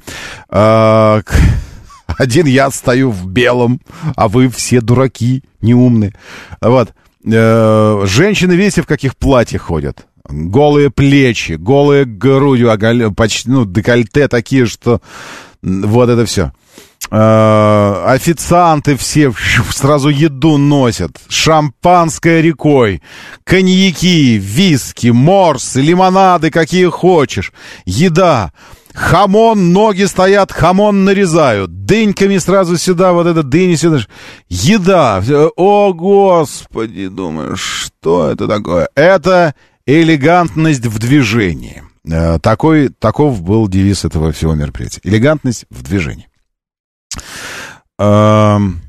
А, Один я стою в белом, а вы все дураки, неумные. Вот. Э, Женщины, видите, в каких платьях ходят? Голые плечи, голые грудью, оголе- почти, ну, декольте такие, что вот это все. официанты все сразу еду носят, шампанское рекой, коньяки, виски, морсы, лимонады, какие хочешь, еда, хамон, ноги стоят, хамон нарезают, дыньками сразу сюда, вот это дыни сюда, еда, о господи, думаешь, что это такое? Это элегантность в движении. Э, Такой, таков был девиз этого всего мероприятия. Элегантность в движении. Эм,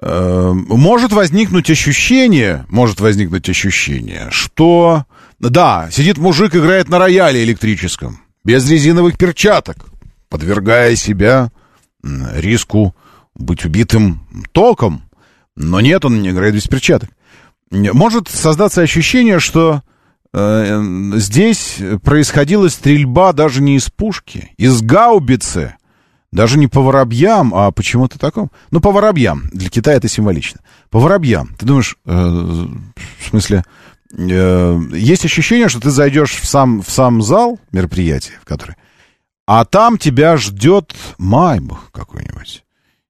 эм, Может возникнуть ощущение, может возникнуть ощущение, что, да, сидит мужик, играет на рояле электрическом, без резиновых перчаток, подвергая себя риску быть убитым током, но нет, он не играет без перчаток. Может создаться ощущение, что э, здесь происходила стрельба даже не из пушки, из гаубицы, даже не по воробьям, а почему-то таком. Ну, по воробьям. Для Китая это символично. По воробьям. Ты думаешь, э, в смысле, э, есть ощущение, что ты зайдешь в сам, в сам зал мероприятия, в который, а там тебя ждет Майбах какой-нибудь.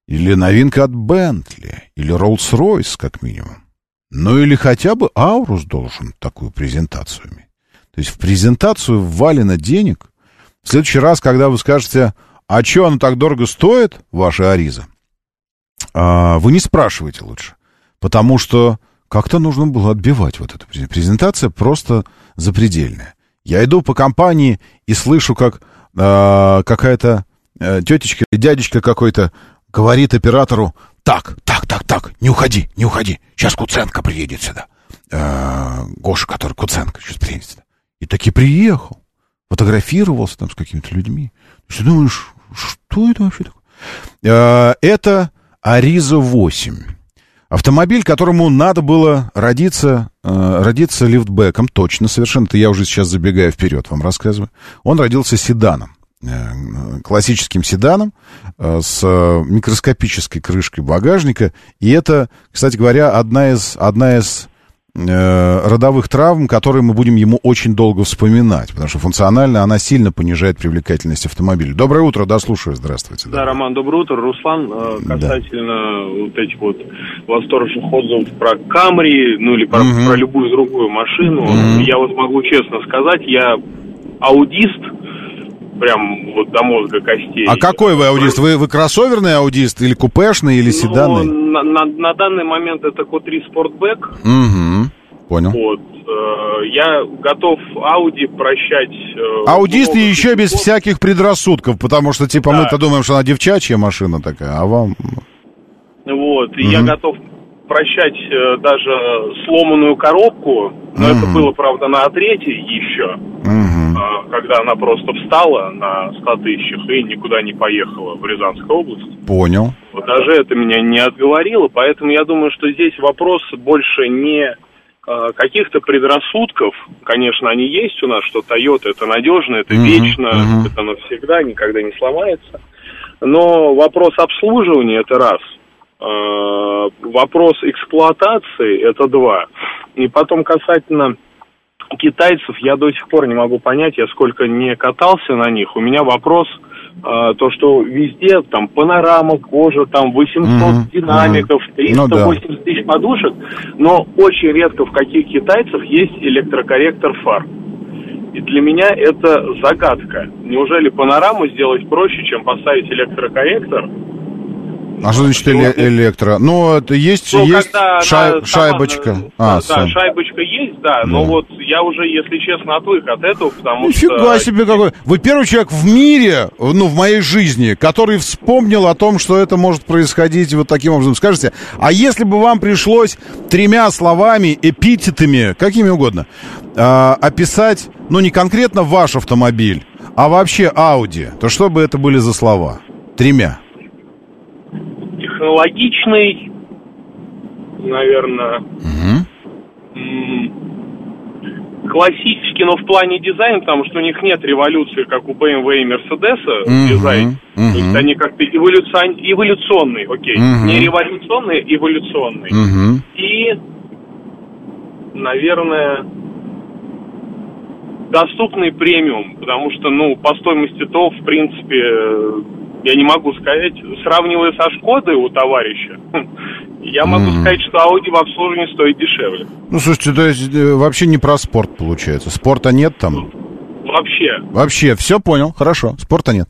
Или новинка от Бентли. Или Роллс-Ройс, как минимум. Ну, или хотя бы Аурус должен такую презентацию иметь. То есть в презентацию ввалено денег. В следующий раз, когда вы скажете, а что оно так дорого стоит, ваша Ариза, а, вы не спрашивайте лучше. Потому что как-то нужно было отбивать вот эту презентацию. Презентация просто запредельная. Я иду по компании и слышу, как а, какая-то а, тетечка или дядечка какой-то говорит оператору, так, так, так, так, не уходи, не уходи, сейчас Куценко приедет сюда. А, Гоша, который Куценко сейчас приедет сюда. И таки приехал, фотографировался там с какими-то людьми. Ты думаешь, что это вообще такое? А, Это Ариза 8. Автомобиль, которому надо было родиться, э, родиться лифтбеком, точно, совершенно. Это я уже сейчас забегаю вперед, вам рассказываю. Он родился седаном, э, классическим седаном э, с микроскопической крышкой багажника. И это, кстати говоря, одна из, одна из родовых травм, которые мы будем ему очень долго вспоминать, потому что функционально она сильно понижает привлекательность автомобиля. Доброе утро, да, слушаю, здравствуйте. Да, Роман, доброе утро. Руслан, э, касательно вот этих вот восторженных отзывов про Камри, ну или про, Мгм. про любую другую машину, Мгм. я вот могу честно сказать, я аудист, прям вот до мозга костей. А какой вы аудист? Вы, вы кроссоверный аудист или купешный, или Ну, седанный? на, на- на данный момент это Q3 Sportback. Угу, понял. Вот. э, я готов Ауди прощать. э, Аудисты еще без всяких предрассудков, потому что, типа, Да. мы-то думаем, что она девчачья машина такая, а вам... Вот, и я готов прощать э, даже сломанную коробку, но это Мгм. было, правда, на третьей еще, Мгм. э, когда она просто встала на 100 тысячах и никуда не поехала в Рязанскую область. Понял. Вот даже это меня не отговорило, поэтому я думаю, что здесь вопрос больше не э, каких-то предрассудков, конечно, они есть у нас, что Toyota это надежно, это Мгм, вечно, мгм. это навсегда, никогда не сломается. Но вопрос обслуживания это раз. Э, вопрос эксплуатации это два. И потом касательно китайцев я до сих пор не могу понять, я сколько не катался на них. У меня вопрос, э, то, что везде там панорама, кожа, там 800 Мгм, динамиков, мгм. 380 Ну да. тысяч подушек, но очень редко в каких китайцев есть электрокорректор фар. И для меня это загадка. Неужели панораму сделать проще, чем поставить электрокорректор? А что значит эле- электро? Ну, это есть, Ну, есть шай- она шайбочка. сама, А, да, сам. шайбочка есть, да, но Да. вот я уже, если честно, отвык от этого, потому Нифига что... себе какой. Вы первый человек в мире, ну, в моей жизни, который вспомнил о том, что это может происходить вот таким образом. Скажите, а если бы вам пришлось тремя словами, эпитетами, какими угодно, а, описать, ну, не конкретно ваш автомобиль, а вообще Audi, то что бы это были за слова? Тремя. Технологичный, наверное, м, классический, но в плане дизайна, потому что у них нет революции, как у BMW и Mercedes в Мгм, дизайне. То есть они как-то эволюцион... эволюционный, окей. Мгм. Не революционный, эволюционный. Мгм. И, наверное, доступный премиум, потому что, ну, по стоимости то, в принципе, я не могу сказать, сравнивая со Шкодой у товарища, я могу Мгм. сказать, что Audi в обслуживании стоит дешевле. Ну, слушайте, то есть э, вообще не про спорт получается. Спорта нет там? Вообще. Вообще, все понял, хорошо, спорта нет.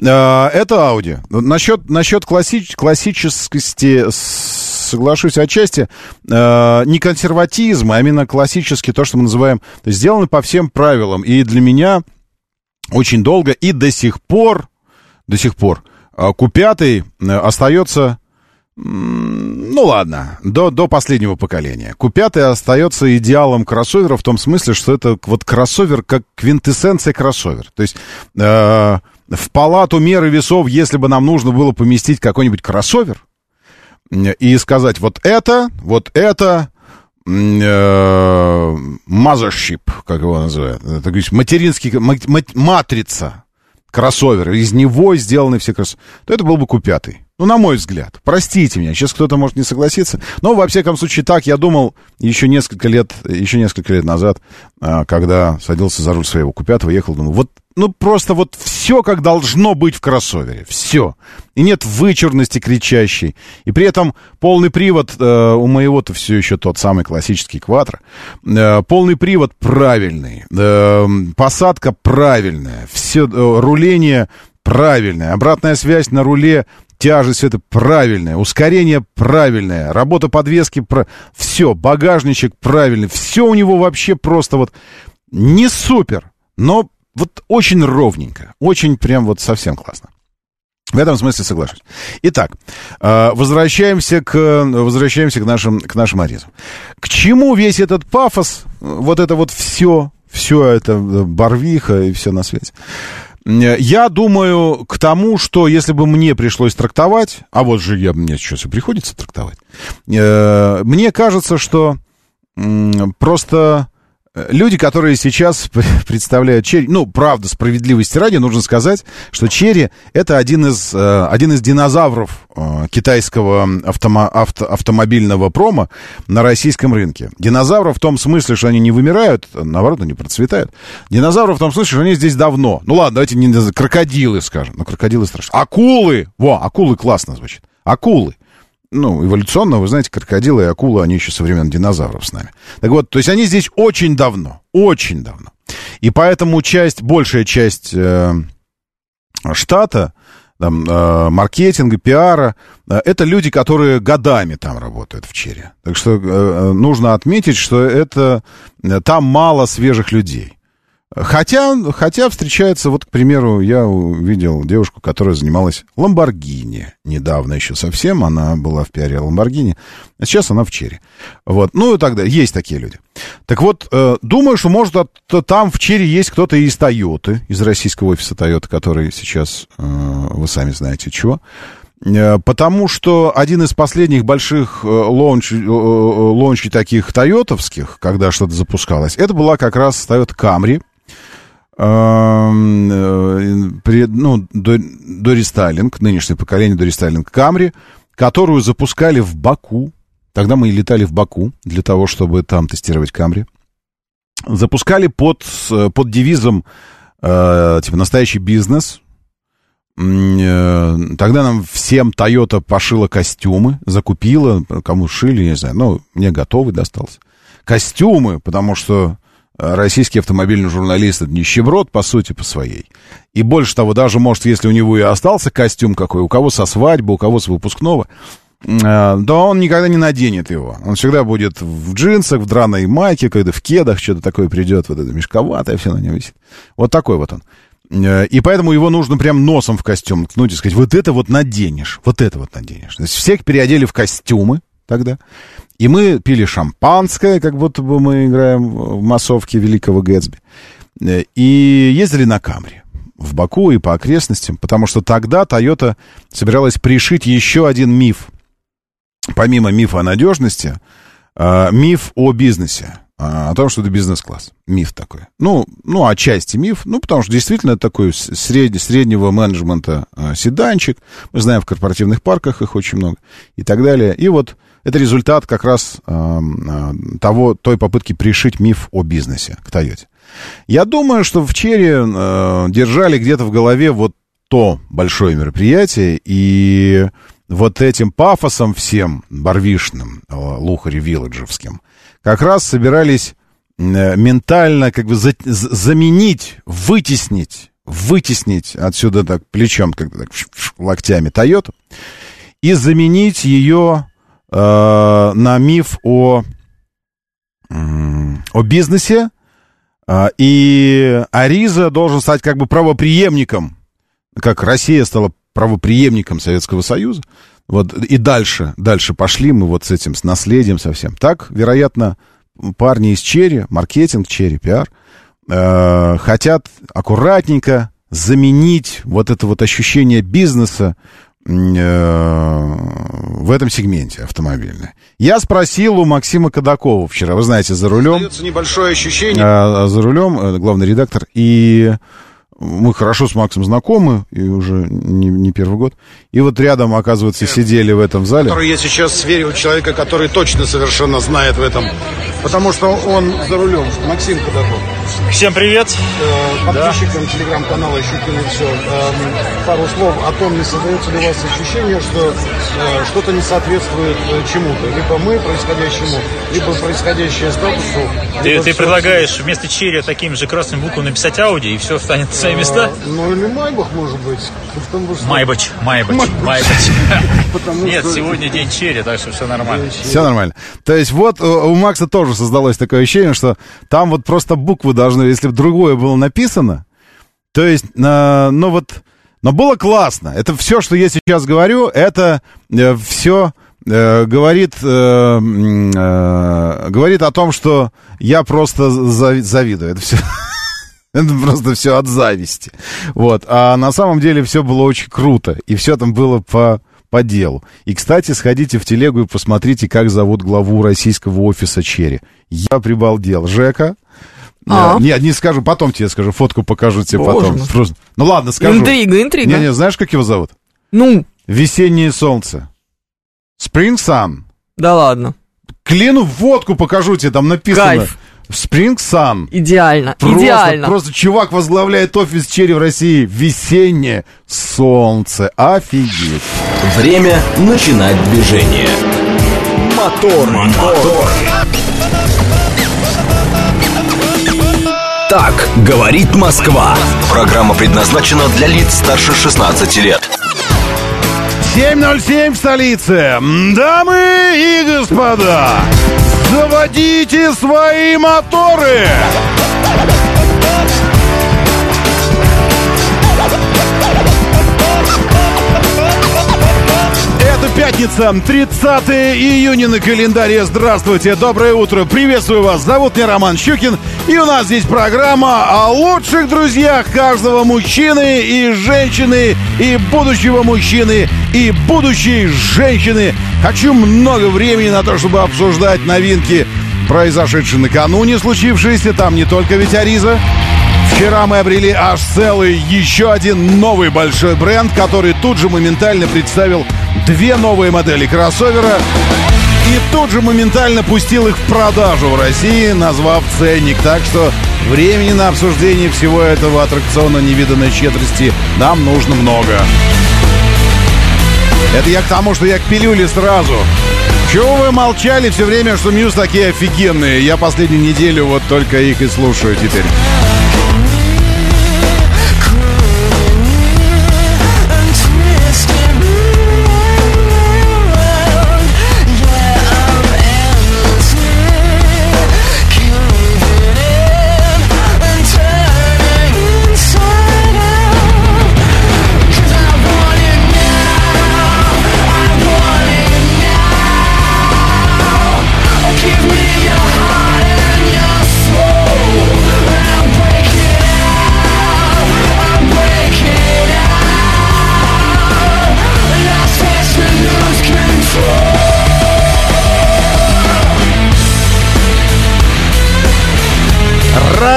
Э, Это Audi. Насчет, насчет классич, классическости соглашусь отчасти. Э, Не консерватизм, а именно классический, то, что мы называем, сделаны по всем правилам. И для меня очень долго и до сих пор, до сих пор, э, Q5 э, остается Ну ладно, до, до последнего поколения. Q5 остается идеалом кроссовера в том смысле, что это вот кроссовер как квинтэссенция кроссовер. То есть э, в палату меры весов, если бы нам нужно было поместить какой-нибудь кроссовер и сказать вот это, вот это э, mothership, как его называют, то есть материнский, ма- ма- матрица кроссовера, из него сделаны все кроссоверы, то это был бы Q5. Ну, на мой взгляд. Простите меня, сейчас кто-то может не согласиться. Но, во всяком случае, так я думал еще несколько лет, еще несколько лет назад, а, когда садился за руль своего Q5, ехал, думал, вот, ну, просто вот все, как должно быть в кроссовере. Все. И нет вычурности кричащей. И при этом полный привод э, у моего-то все еще тот самый классический квадро. Э, полный привод правильный. Э, посадка правильная. Все, э, руление правильное. Обратная связь на руле, тяжесть это правильное. Ускорение правильное. Работа подвески, про... все. Багажничек правильный. Все у него вообще просто вот не супер, но вот очень ровненько. Очень прям вот совсем классно. В этом смысле соглашусь. Итак, э, возвращаемся к, возвращаемся к нашим, к нашим аризам. К чему весь этот пафос, вот это вот все, все это э, барвиха и все на свете? Я думаю к тому, что если бы мне пришлось трактовать, а вот же я, мне сейчас и приходится трактовать, э, мне кажется, что просто люди, которые сейчас представляют Черри, ну, правда, справедливости ради, нужно сказать, что Черри это один из, э, один из динозавров э, китайского автомо- авто- автомобильного прома на российском рынке. Динозавров в том смысле, что они не вымирают, наоборот, они процветают. Динозавров в том смысле, что они здесь давно. Ну ладно, давайте не крокодилы, скажем. Ну, крокодилы страшно. Акулы! Во, акулы классно звучит. Акулы ну, эволюционно, вы знаете, крокодилы и акулы, они еще со времен динозавров с нами. Так вот, то есть они здесь очень давно, очень давно. И поэтому часть, большая часть э, штата, там, э, маркетинга, пиара, э, это люди, которые годами там работают в Черри. Так что э, нужно отметить, что это, э, там мало свежих людей. Хотя, хотя встречается, вот, к примеру, я увидел девушку, которая занималась Ламборгини недавно еще совсем, она была в пиаре Ламборгини, а сейчас она в Chery. Вот, ну и так далее, есть такие люди. Так вот, э, думаю, что, может, от- там в Chery есть кто-то из Тойоты, из российского офиса Тойоты, который сейчас, э, вы сами знаете, чего. Э, Потому что один из последних больших э, launch, э, launch ей таких тойотовских, когда что-то запускалось, это была как раз Toyota Camry, ну, до, до рестайлинг, нынешнее поколение до рестайлинг Camry, которую запускали в Баку. Тогда мы и летали в Баку для того, чтобы там тестировать Камри. запускали под, с- под девизом э, типа настоящий бизнес. Э, Тогда нам всем Toyota пошила костюмы, закупила, кому шили, не знаю, ну, мне готовый достался. Костюмы, потому что э, российский автомобильный журналист это нищеброд, по сути, по своей. И больше того, даже, может, если у него и остался костюм какой, у кого со свадьбы, у кого с выпускного, э, то он никогда не наденет его. Он всегда будет в джинсах, в драной майке, когда в кедах что-то такое придет, вот это мешковатое все на нем висит. Вот такой вот он. Э, И поэтому его нужно прям носом в костюм ткнуть и сказать, вот это вот наденешь, вот это вот наденешь. То есть всех переодели в костюмы тогда. И мы пили шампанское, как будто бы мы играем в массовке Великого Гэтсби. Э, И ездили на Камри в Баку и по окрестностям, потому что тогда Toyota собиралась пришить еще один миф. Помимо мифа о надежности, а, миф о бизнесе, а, о том, что это бизнес-класс. Миф такой. Ну, ну, отчасти миф, ну, потому что действительно это такой сред- среднего менеджмента а, седанчик. Мы знаем, в корпоративных парках их очень много и так далее. И вот это результат как раз а, а, того, той попытки пришить миф о бизнесе к Тойоте. Я думаю, что в Черри э, держали где-то в голове вот то большое мероприятие, и вот этим пафосом всем барвишным, э, лухаре-вилладжевским, как раз собирались э, ментально как бы за- заменить, вытеснить, вытеснить отсюда так плечом, как так локтями Тойоту, и заменить ее э, на миф о, о бизнесе, а, И Ариза должен стать как бы правоприемником, как Россия стала правоприемником Советского Союза. Вот, и дальше, дальше пошли мы вот с этим, с наследием совсем. Так, вероятно, парни из Черри, маркетинг Черри, пиар, э, хотят аккуратненько заменить вот это вот ощущение бизнеса в этом сегменте автомобильное. Я спросил у Максима Кадакова вчера, вы знаете, за рулем. Остается небольшое ощущение. А, а за рулем, э, главный редактор, и мы хорошо с Максом знакомы, и уже не, не первый год. И вот рядом, оказывается, сидели в этом зале. который я сейчас у человека, который точно совершенно знает в этом. Потому что он за рулем. Максим Кадаков. Всем привет. Э, Подписчикам телеграм-канала Щукин и все. Пару слов о том, не создается ли у вас ощущение, что э, что-то не соответствует э, чему-то. Либо мы происходящему, либо происходящее статусу. Ты, ты предлагаешь вместо черри таким же красным буквам написать Audi, и все встанет на свои места? Э, Ну или Майбах, может быть. Потому что- Майбач, Майбач, Майбач. Майбач. Потому Нет, что- сегодня день черри, так что все нормально. Все нормально. То есть вот э, у Макса тоже создалось такое ощущение, что там вот просто буквы должны, если бы другое было написано, то есть, э, ну вот, но было классно. Это все, что я сейчас говорю, это все говорит, э, м, э, говорит о том, что я просто зави- завидую. Это все... Это просто все от зависти. Вот. А на самом деле все было очень круто. И все там было по, по делу. И, кстати, сходите в телегу и посмотрите, как зовут главу российского офиса Черри. Я прибалдел. Жека. А. Нет, не скажу, потом тебе скажу, фотку покажу тебе Боже потом. мой. Просто- Ну ладно, скажу. Интрига, интрига. Не-не, знаешь, как его зовут? Ну, Весеннее солнце. Spring Sun. да ладно. Клину водку покажу тебе, там написано. Кайф. Spring Sun. Идеально, Просто, идеально. Просто чувак возглавляет офис Черри в России. Весеннее солнце. Офигеть. Время начинать движение. Мотор. Мотор. Так говорит Москва. Программа предназначена для лиц старше 16 лет. 7.07 в столице. Дамы и господа, заводите свои моторы. Это пятница, 30 июня на календаре. Здравствуйте, доброе утро, приветствую вас. Зовут меня Роман Щукин, и у нас здесь программа о лучших друзьях каждого мужчины и женщины, и будущего мужчины, и будущей женщины. Хочу много времени на то, чтобы обсуждать новинки, произошедшие накануне, случившиеся. Там не только ведь Ариза. Вчера мы обрели аж целый еще один новый большой бренд, который тут же моментально представил две новые модели кроссовера. И тут же моментально пустил их в продажу в России, назвав ценник. Так что времени на обсуждение всего этого аттракциона невиданной щедрости нам нужно много. Это я к тому, что я к пилюле сразу. Чего вы молчали все время, что Мьюз такие офигенные? Я последнюю неделю вот только их и слушаю теперь.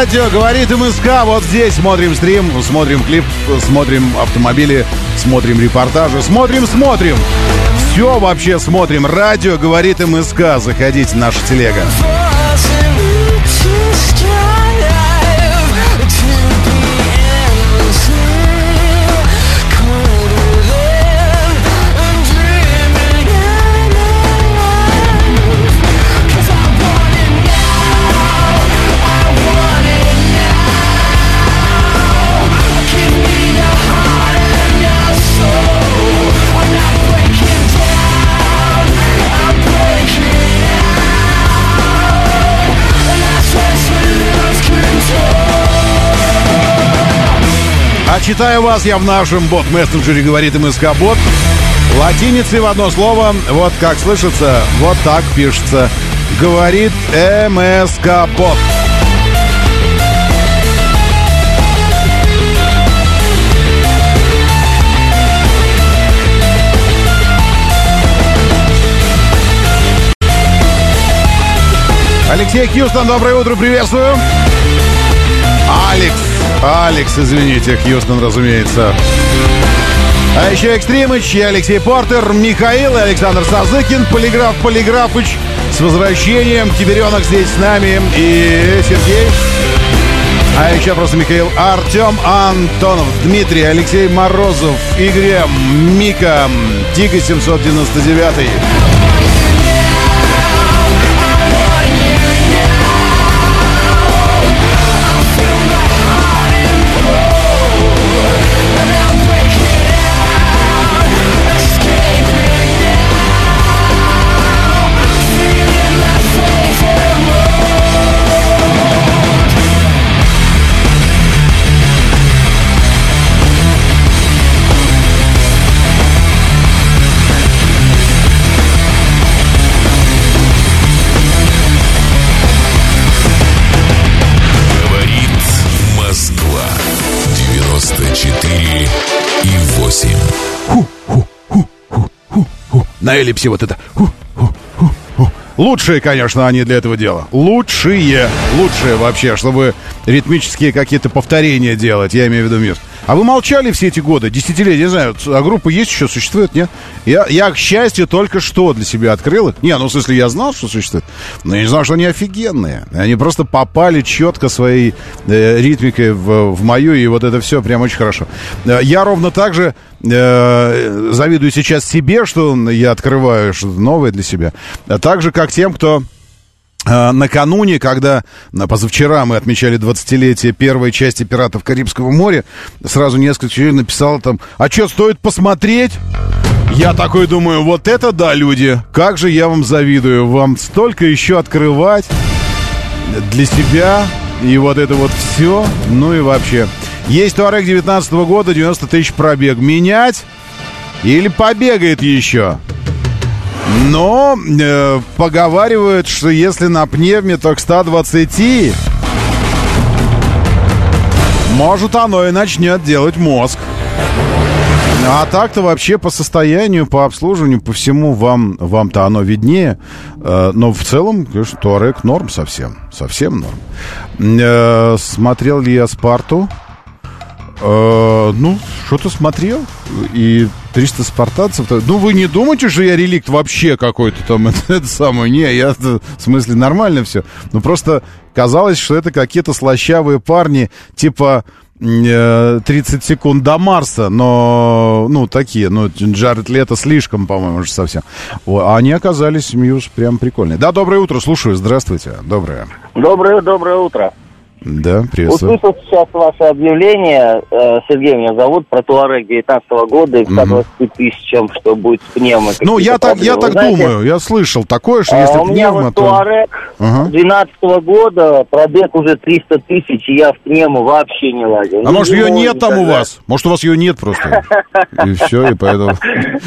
Радио говорит МСК. Вот здесь смотрим стрим, смотрим клип, смотрим автомобили, смотрим репортажи, смотрим, смотрим. Все вообще смотрим. Радио говорит МСК. Заходите, наша телега. Читаю вас я в нашем бот-мессенджере, говорит МСК Бот. Латиницей в одно слово, вот как слышится, вот так пишется. Говорит МСК Бот. Алексей Хьюстон, доброе утро, приветствую. Алекс, Алекс, извините, Хьюстон, разумеется. А еще Экстримыч, и Алексей Портер, Михаил и Александр Сазыкин, Полиграф Полиграфыч. С возвращением, Киберенок здесь с нами и Сергей. А еще просто Михаил Артем Антонов, Дмитрий, Алексей Морозов, Игорь, Мика, Тига 799. На эллипсе вот это. Ху, ху, ху, ху. Лучшие, конечно, они для этого дела. Лучшие. Лучшие вообще, чтобы ритмические какие-то повторения делать, я имею в виду мир. А вы молчали все эти годы, десятилетия, не знаю, а группа есть еще, существует, нет? Я, я, к счастью, только что для себя открыл их. Не, ну, в смысле, я знал, что существует, но я не знал, что они офигенные. Они просто попали четко своей э, ритмикой в, в мою, и вот это все прям очень хорошо. Э, Я ровно так же э, завидую сейчас себе, что я открываю что-то новое для себя. А так же, как тем, кто накануне, когда позавчера мы отмечали 20-летие первой части «Пиратов Карибского моря», сразу несколько человек написал там, а что, стоит посмотреть? Я такой думаю, вот это да, люди, как же я вам завидую, вам столько еще открывать для себя, и вот это вот все, ну и вообще. Есть Туарек 19 года, 90 тысяч пробег. Менять или побегает еще? Но э, поговаривают, что если на пневме, то к 120 может оно и начнет делать мозг. А так-то вообще по состоянию, по обслуживанию, по всему вам, вам-то оно виднее. Э, но в целом, конечно, Туарек норм совсем. Совсем норм. Э, смотрел ли я Спарту? Э, ну, что-то смотрел. И 300 спартанцев. то- Ну, вы не думаете, что я реликт вообще какой-то там, это, самое? Не, я, в смысле, нормально все. Ну, просто казалось, что это какие-то слащавые парни, типа э, 30 секунд до Марса, но, ну, такие, ну, Джаред Лето слишком, по-моему, уже совсем. А они оказались, Мьюз, прям прикольные. Да, доброе утро, слушаю, здравствуйте, доброе. Доброе, доброе утро. Да, приветствую. Услышал сейчас ваше объявление, э, Сергей меня зовут, про Туарек 19 года и к 120 тысячам, что будет с пневмой. Ну, я так, я так знаете, думаю, я слышал такое, что а, если у меня пневмо, вот то... Туарек Ага. 12 года, пробег уже 300 тысяч, и я в пневму вообще не лазил. А Ни может, ее нет там у вас? Может, у вас ее нет просто? И все, и поэтому...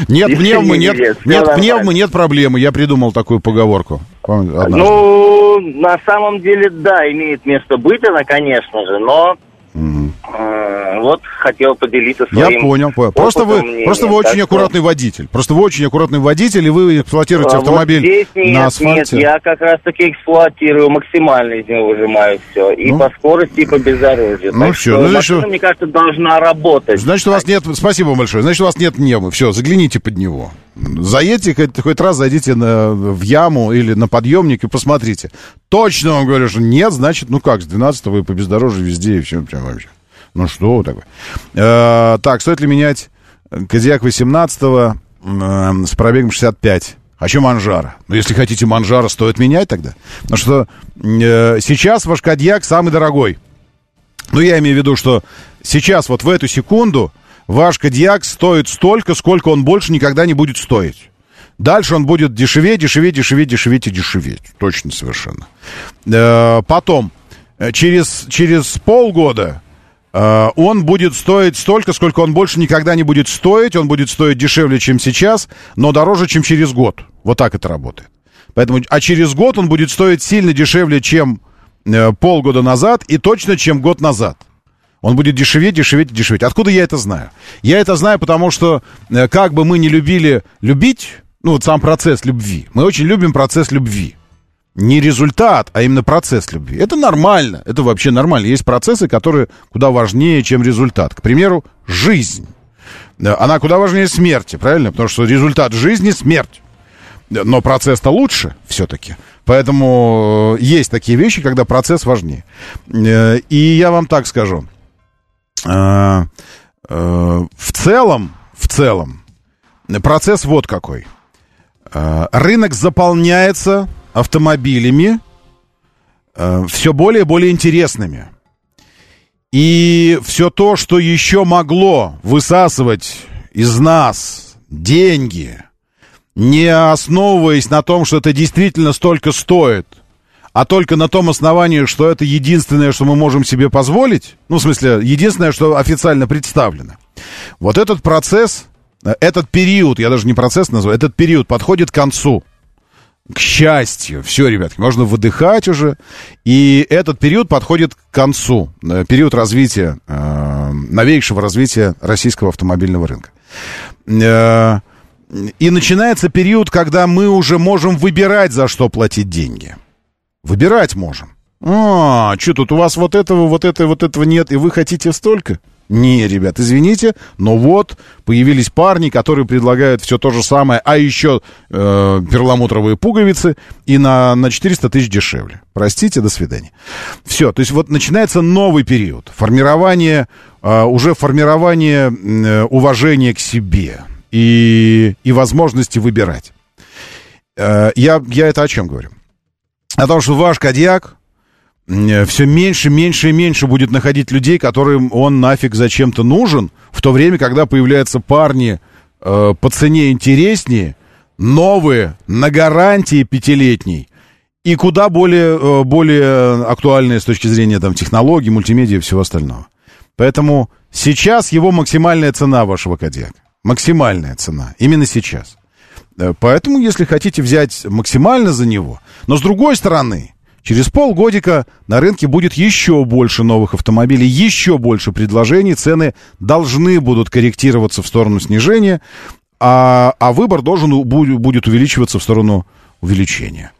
Нет пневмы, нет, Нет, пневмы, нет проблемы. Я придумал такую поговорку. Помните, однажды. Ну, на самом деле, да, имеет место быть она, конечно же, но э, вот хотел поделиться Я своим понял, понял. Просто вы, мнением. просто вы очень что, аккуратный водитель. Просто вы очень аккуратный водитель, и вы эксплуатируете а, вот автомобиль здесь нет, на асфальте. Нет, я как раз таки эксплуатирую, максимально из него выжимаю все. И по скорости, и по бездорожью. ну так всё, что ну, значит, машина, мне кажется, должна работать. Значит, у вас нет... Спасибо большое. Значит, у вас нет пневмы. Все, загляните под него. Заедьте, хоть, хоть раз зайдите на, в яму или на подъемник и посмотрите. Точно вам говорю, что нет, значит, ну как, с 12 и по бездорожью везде, и все прям вообще. Ну что такое? Э, так, стоит ли менять Кодиак 18 э, с пробегом 65? Хочу Манжара. Ну, если хотите Манжара, стоит менять тогда. Потому что э, сейчас ваш Кодиак самый дорогой. Ну, я имею в виду, что сейчас, вот в эту секунду, ваш Кодиак стоит столько, сколько он больше никогда не будет стоить. Дальше он будет дешеветь, дешеветь, дешеветь, дешеветь и дешеветь. Точно совершенно. Э, Потом, э, через, через полгода э, он будет стоить столько, сколько он больше никогда не будет стоить. Он будет стоить дешевле, чем сейчас, но дороже, чем через год. Вот так это работает. Поэтому, а через год он будет стоить сильно дешевле, чем полгода назад и точно, чем год назад. Он будет дешеветь, дешеветь, дешеветь. Откуда я это знаю? Я это знаю, потому что э, как бы мы не любили любить, ну вот сам процесс любви, мы очень любим процесс любви. Не результат, а именно процесс любви. Это нормально, это вообще нормально. Есть процессы, которые куда важнее, чем результат. К примеру, жизнь. Э, Она куда важнее смерти, правильно? Потому что результат жизни — смерть. Но процесс-то лучше все-таки. Поэтому э, есть такие вещи, когда процесс важнее. И я вам так скажу. Э, э, В целом, в целом, процесс вот какой. Э, Рынок заполняется автомобилями все более и более интересными. И все то, что еще могло высасывать из нас деньги, не основываясь на том, что это действительно столько стоит, а только на том основании, что это единственное, что мы можем себе позволить, ну, в смысле, единственное, что официально представлено. Вот этот процесс, э, этот период, я даже не процесс называю, этот период подходит к концу. К счастью. Все, ребятки, можно выдыхать уже. И этот период подходит к концу. Э, Период развития, э, новейшего развития российского автомобильного рынка. Э, И начинается период, когда мы уже можем выбирать, за что платить деньги. Выбирать можем. А, что тут у вас вот этого, вот этого, вот этого нет, и вы хотите столько? Не, ребят, извините, но вот появились парни, которые предлагают все то же самое, а еще э, перламутровые пуговицы и на, на 400 тысяч дешевле. Простите, до свидания. Все, то есть вот начинается новый период. Формирование, э, уже формирование э, уважения к себе и, и возможности выбирать. Э, я, я это о чем говорю? О том, что ваш Кадьяк все меньше, меньше и меньше будет находить людей, которым он нафиг зачем-то нужен, в то время, когда появляются парни э, по цене интереснее, новые, на гарантии пятилетней, и куда более, э, более актуальные с точки зрения там, технологий, мультимедиа и всего остального. Поэтому сейчас его максимальная цена вашего Кадьяка. Максимальная цена. Именно сейчас. Э, Поэтому, если хотите взять максимально за него, но с другой стороны, через полгодика на рынке будет еще больше новых автомобилей, еще больше предложений, цены должны будут корректироваться в сторону снижения, а, а выбор должен будет увеличиваться в сторону увеличения.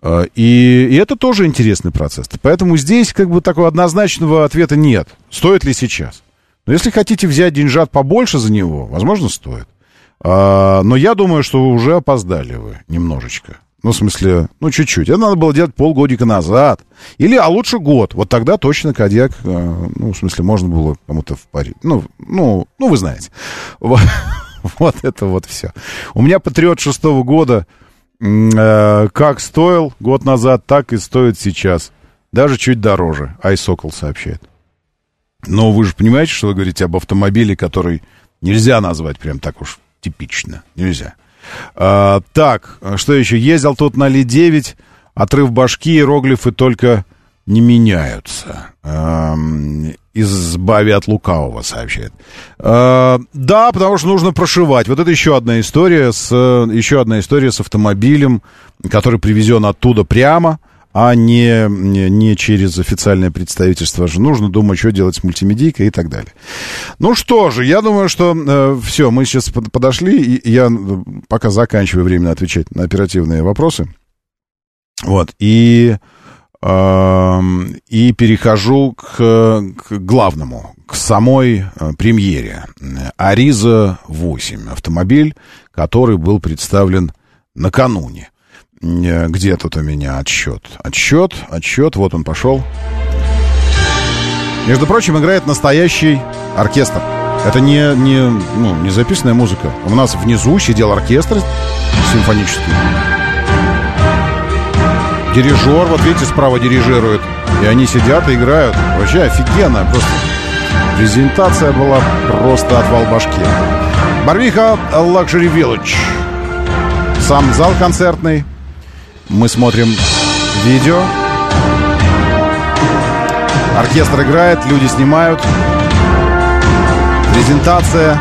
Э, И, и это тоже интересный процесс. Поэтому здесь как бы такого однозначного ответа нет. Стоит ли сейчас? Но если хотите взять деньжат побольше за него, возможно, стоит. А, но я думаю, что вы уже опоздали вы немножечко. Ну, в смысле, ну, чуть-чуть. Это надо было делать полгодика назад. Или, а лучше год. Вот тогда точно Кадьяк, э, ну, в смысле, можно было кому-то в паре. Ну, ну, ну, вы знаете. Вот, это вот все. У меня Патриот шестого года э, как стоил год назад, так и стоит сейчас. Даже чуть дороже. Айсокол сообщает. Но вы же понимаете, что вы говорите об автомобиле, который нельзя назвать прям так уж типично. Нельзя. А, так, что еще? Ездил тут на Ли-9, отрыв башки, иероглифы только не меняются. Ам, избави от лукавого, сообщает. А, да, потому что нужно прошивать. Вот это еще одна история с, еще одна история с автомобилем, который привезен оттуда прямо, а не, не, через официальное представительство же. Нужно думать, что делать с мультимедийкой и так далее. Ну что же, я думаю, что э, все, мы сейчас под- подошли, и я э, пока заканчиваю временно отвечать на оперативные вопросы. Вот, и, эм, и перехожу к, к главному, к самой э, премьере. Ариза 8, автомобиль, который был представлен накануне. Где тут у меня отсчет? Отсчет, отсчет, вот он пошел. Между прочим, играет настоящий оркестр. Это не, не, ну, не записанная музыка. У нас внизу сидел оркестр симфонический. Дирижер, вот видите, справа дирижирует. И они сидят и играют. Вообще офигенно. Просто презентация была просто отвал башки. Барвиха Luxury Village. Сам зал концертный. Мы смотрим видео. Оркестр играет, люди снимают. Презентация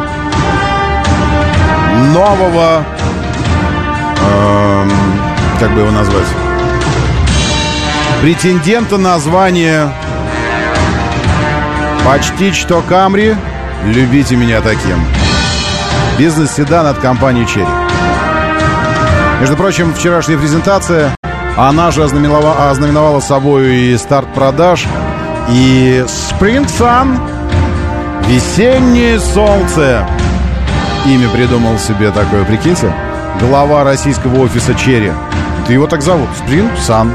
нового, эм, как бы его назвать, претендента на звание почти что Камри. Любите меня таким. Бизнес-седан от компании Черри. Между прочим, вчерашняя презентация, она же ознаменовала, ознаменовала собой и старт продаж, и Spring Sun, весеннее солнце. Имя придумал себе такое, прикиньте. Глава российского офиса Черри. Ты его так зовут, Spring Sun.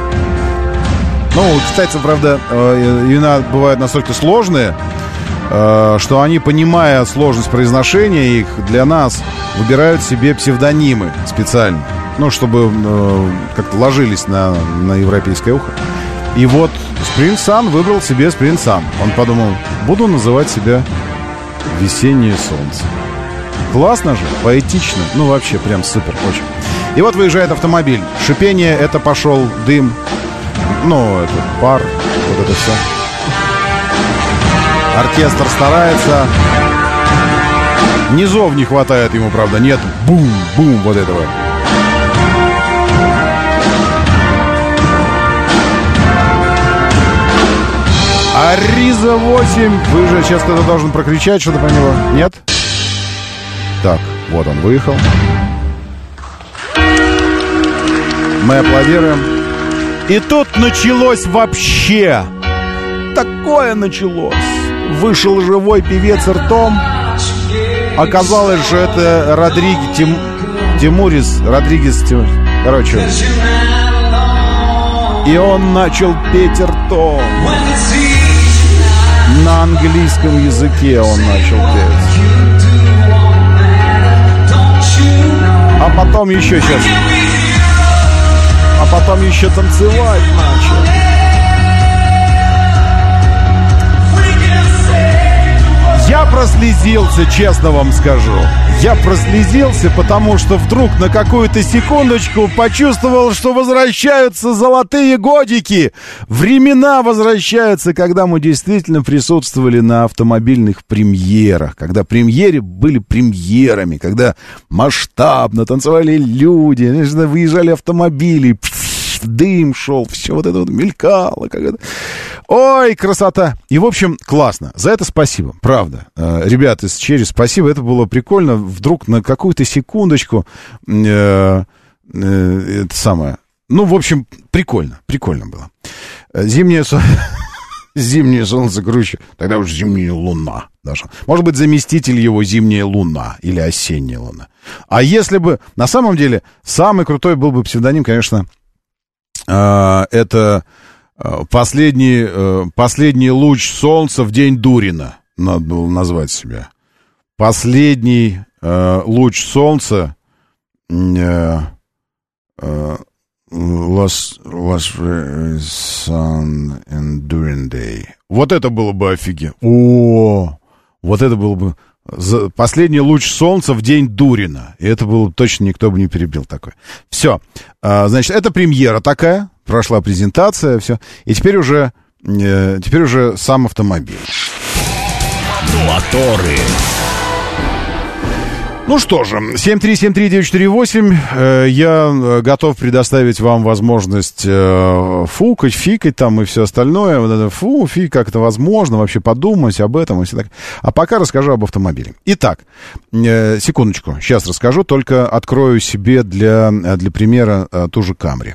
Ну, кстати, правда, э, имена бывают настолько сложные, э, что они, понимая сложность произношения их, для нас выбирают себе псевдонимы специально. Ну, чтобы э, как-то ложились на, на европейское ухо. И вот Spring Sun выбрал себе Spring Sun. Он подумал, буду называть себя Весеннее солнце. Классно же, поэтично. Ну, вообще, прям супер, очень. И вот выезжает автомобиль. Шипение, это пошел дым. Ну, это пар, вот это все. Оркестр старается. Низов не хватает ему, правда, нет. Бум-бум вот этого. Ариза 8. Вы же сейчас кто-то должен прокричать что-то про него. Нет? Так, вот он выехал. Мы аплодируем. И тут началось вообще. Такое началось. Вышел живой певец ртом. Оказалось, что это Родриги Тим... Тимурис. Родригес Тимурис. Короче. И он начал петь ртом. На английском языке он начал петь. А потом еще сейчас. А потом еще танцевать начал. Я прослезился, честно вам скажу. Я прослезился, потому что вдруг на какую-то секундочку почувствовал, что возвращаются золотые годики. Времена возвращаются, когда мы действительно присутствовали на автомобильных премьерах, когда премьеры были премьерами, когда масштабно танцевали люди, выезжали автомобили, дым шел, все вот это вот мелькало. Как это. Ой, красота. И, в общем, классно. За это спасибо, правда. Э, Ребята из Черри, спасибо. Это было прикольно. Вдруг на какую-то секундочку э, э, это самое. Ну, в общем, прикольно. Прикольно было. Э, Зимнее солнце... Зимнее солнце круче. Тогда уж зимняя луна. Даже. Может быть, заместитель его зимняя луна или осенняя луна. А если бы... На самом деле, самый крутой был бы псевдоним, конечно, э, это последний, э, последний луч солнца в день Дурина. Надо было назвать себя. Последний э, луч солнца... Э, э, Last, last Sun Enduring Day. Вот это было бы офигенно. О, вот это было бы... Последний луч солнца в день Дурина. И это было бы точно никто бы не перебил такое. Все. значит, это премьера такая. Прошла презентация, все. И теперь уже, э, теперь уже сам автомобиль. Моторы. Ну что же, 7373948, э, я э, готов предоставить вам возможность э, фукать, фикать там и все остальное. Фу, фи, как это возможно, вообще подумать об этом и все так. А пока расскажу об автомобиле. Итак, секундочку, сейчас расскажу, только открою себе для, для примера ту же Камри.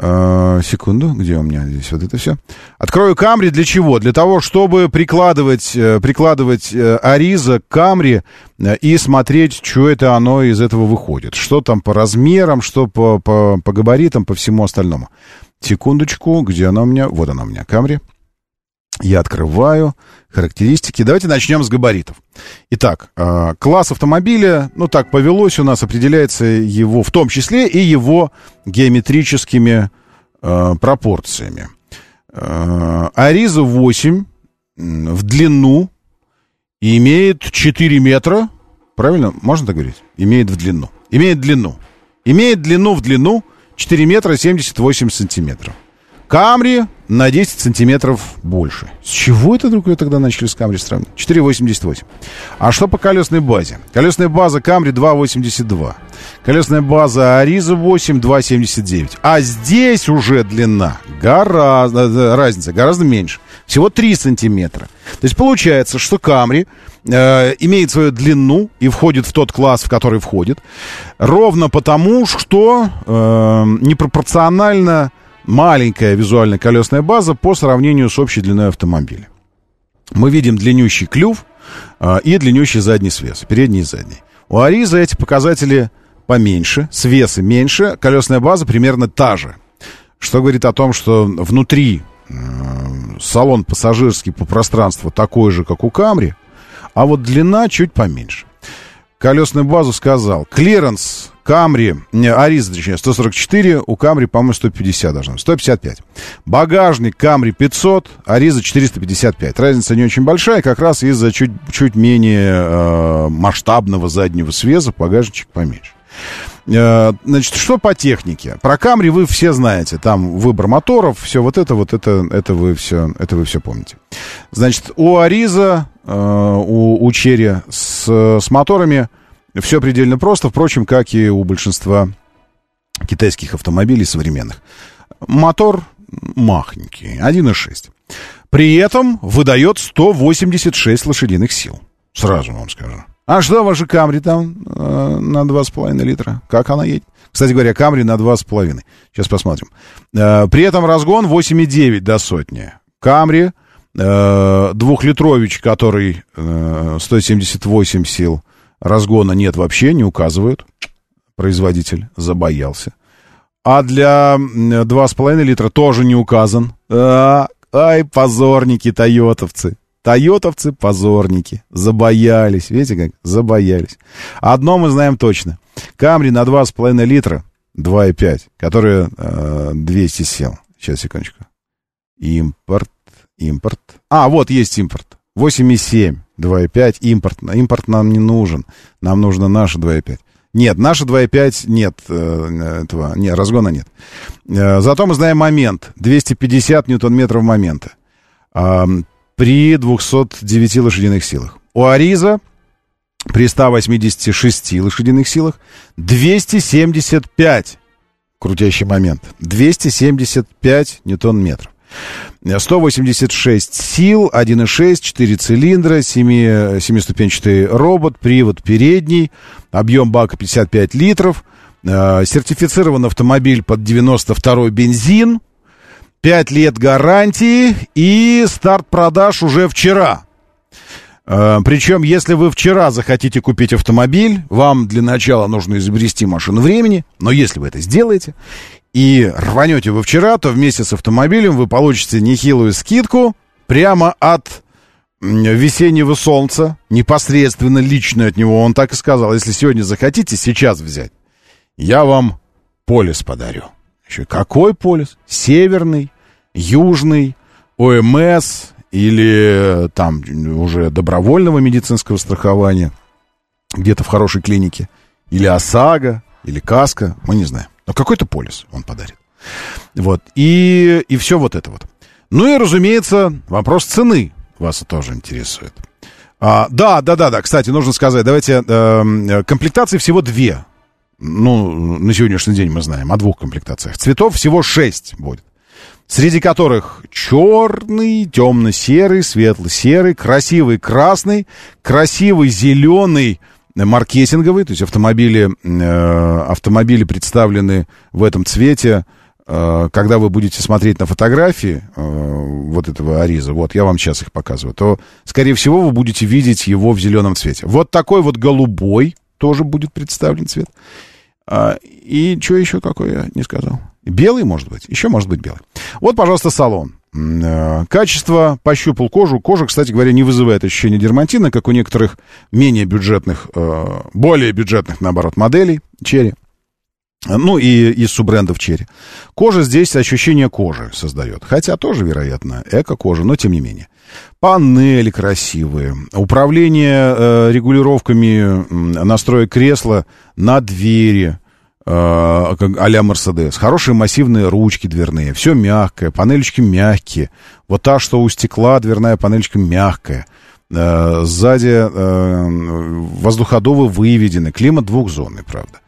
Э, секунду, где у меня здесь вот это все? Открою Камри для чего? Для того, чтобы прикладывать, э, прикладывать э, Ариза к Камри э, и смотреть, что это оно из этого выходит. Что там по размерам, что по, по, по габаритам, по всему остальному. Секундочку, где она у меня? Вот она у меня, Камри. Я открываю характеристики. Давайте начнем с габаритов. Итак, э, класс автомобиля, ну так повелось у нас, определяется его, в том числе и его геометрическими э, пропорциями. Э, Ариза 8 м, в длину имеет 4 метра. Правильно? Можно так говорить? Имеет в длину. Имеет длину. Имеет длину в длину 4 метра 78 сантиметров. Камри на 10 сантиметров больше. С чего это вдруг ее тогда начали с Камри сравнивать? 4,88. А что по колесной базе? Колесная база Камри 2,82. Колесная база Ариза 8, 2,79. А здесь уже длина гораздо, э, разница гораздо меньше. Всего 3 сантиметра. То есть получается, что Камри э, имеет свою длину и входит в тот класс, в который входит, ровно потому, что э, непропорционально маленькая визуальная колесная база по сравнению с общей длиной автомобиля. Мы видим длиннющий клюв э, и длиннющий задний свес, передний и задний. У Ариза эти показатели поменьше, свесы меньше, колесная база примерно та же. Что говорит о том, что внутри э, салон пассажирский по пространству такой же, как у Камри, а вот длина чуть поменьше. Колесную базу сказал. Клиренс Камри, не, Ариза, точнее, 144, у Камри, по-моему, 150 должно быть, 155. Багажник Камри 500, Ариза 455. Разница не очень большая, как раз из-за чуть, чуть менее э, масштабного заднего свеса багажничек поменьше. Э, Значит, что по технике? Про Камри вы все знаете. Там выбор моторов, все вот это, вот это, это вы все, это вы все помните. Значит, у Ариза, у, у Черри с, с моторами все предельно просто, впрочем, как и у большинства китайских автомобилей современных. Мотор махонький, 1.6. При этом выдает 186 лошадиных сил. Сразу вам скажу. А что ваша Камри там э, на 2,5 литра? Как она едет? Кстати говоря, Камри на 2,5. Сейчас посмотрим. Э, при этом разгон 8,9 до сотни. Камри э, двухлитрович, который э, 178 сил разгона нет вообще, не указывают. Производитель забоялся. А для м, 2,5 литра тоже не указан. А, ай, позорники тойотовцы. Тойотовцы позорники. Забоялись. Видите как? Забоялись. Одно мы знаем точно. Камри на 2,5 литра 2,5, которые э, 200 сел. Сейчас, секундочку. Импорт, импорт. А, вот есть импорт. 8,7, 2,5, импорт. Импорт нам не нужен. Нам нужно наше 2,5. Нет, наши 2,5 нет э, этого, нет, разгона нет. Э, зато мы знаем момент. 250 ньютон-метров момента. А, при 209 лошадиных силах. У Ариза при 186 лошадиных силах 275 крутящий момент. 275 ньютон-метров. 186 сил, 1,6, 4 цилиндра, 7, семиступенчатый робот, привод передний, объем бака 55 литров, э, сертифицирован автомобиль под 92 бензин, 5 лет гарантии и старт продаж уже вчера. Э, Причем, если вы вчера захотите купить автомобиль, вам для начала нужно изобрести машину времени, но если вы это сделаете и рванете вы вчера, то вместе с автомобилем вы получите нехилую скидку прямо от весеннего солнца, непосредственно лично от него. Он так и сказал, если сегодня захотите сейчас взять, я вам полис подарю. Еще какой полис? Северный, южный, ОМС или э, там уже добровольного медицинского страхования, где-то в хорошей клинике, или ОСАГО, или КАСКО, мы не знаем. Но какой-то полис он подарит. Вот, и, и все вот это вот. Ну и, разумеется, вопрос цены вас тоже интересует. А, да, да, да, да, кстати, нужно сказать, давайте, э, комплектаций всего две. Ну, на сегодняшний день мы знаем о двух комплектациях. Цветов всего шесть будет. Среди которых черный, темно-серый, светло-серый, красивый красный, красивый зеленый, маркетинговый, то есть автомобили, э, автомобили представлены в этом цвете. Э, когда вы будете смотреть на фотографии э, вот этого Ариза, вот я вам сейчас их показываю, то, скорее всего, вы будете видеть его в зеленом цвете. Вот такой вот голубой тоже будет представлен цвет. А, и что еще какой я не сказал? Белый, может быть. Еще может быть белый. Вот, пожалуйста, салон. Э, Качество, пощупал кожу. Кожа, кстати говоря, не вызывает ощущения дерматина, как у некоторых менее бюджетных, э, более бюджетных, наоборот, моделей черри. Ну, и из суббрендов черри. Кожа здесь ощущение кожи создает. Хотя тоже, вероятно, эко-кожа, но тем не менее. Панели красивые. Управление э, регулировками настроек кресла на двери а-ля Мерседес. Хорошие массивные ручки дверные. Все мягкое. Панелечки мягкие. Вот та, что у стекла, дверная панелечка мягкая. Э, сзади э, воздуходовы выведены. Климат двухзонный, правда.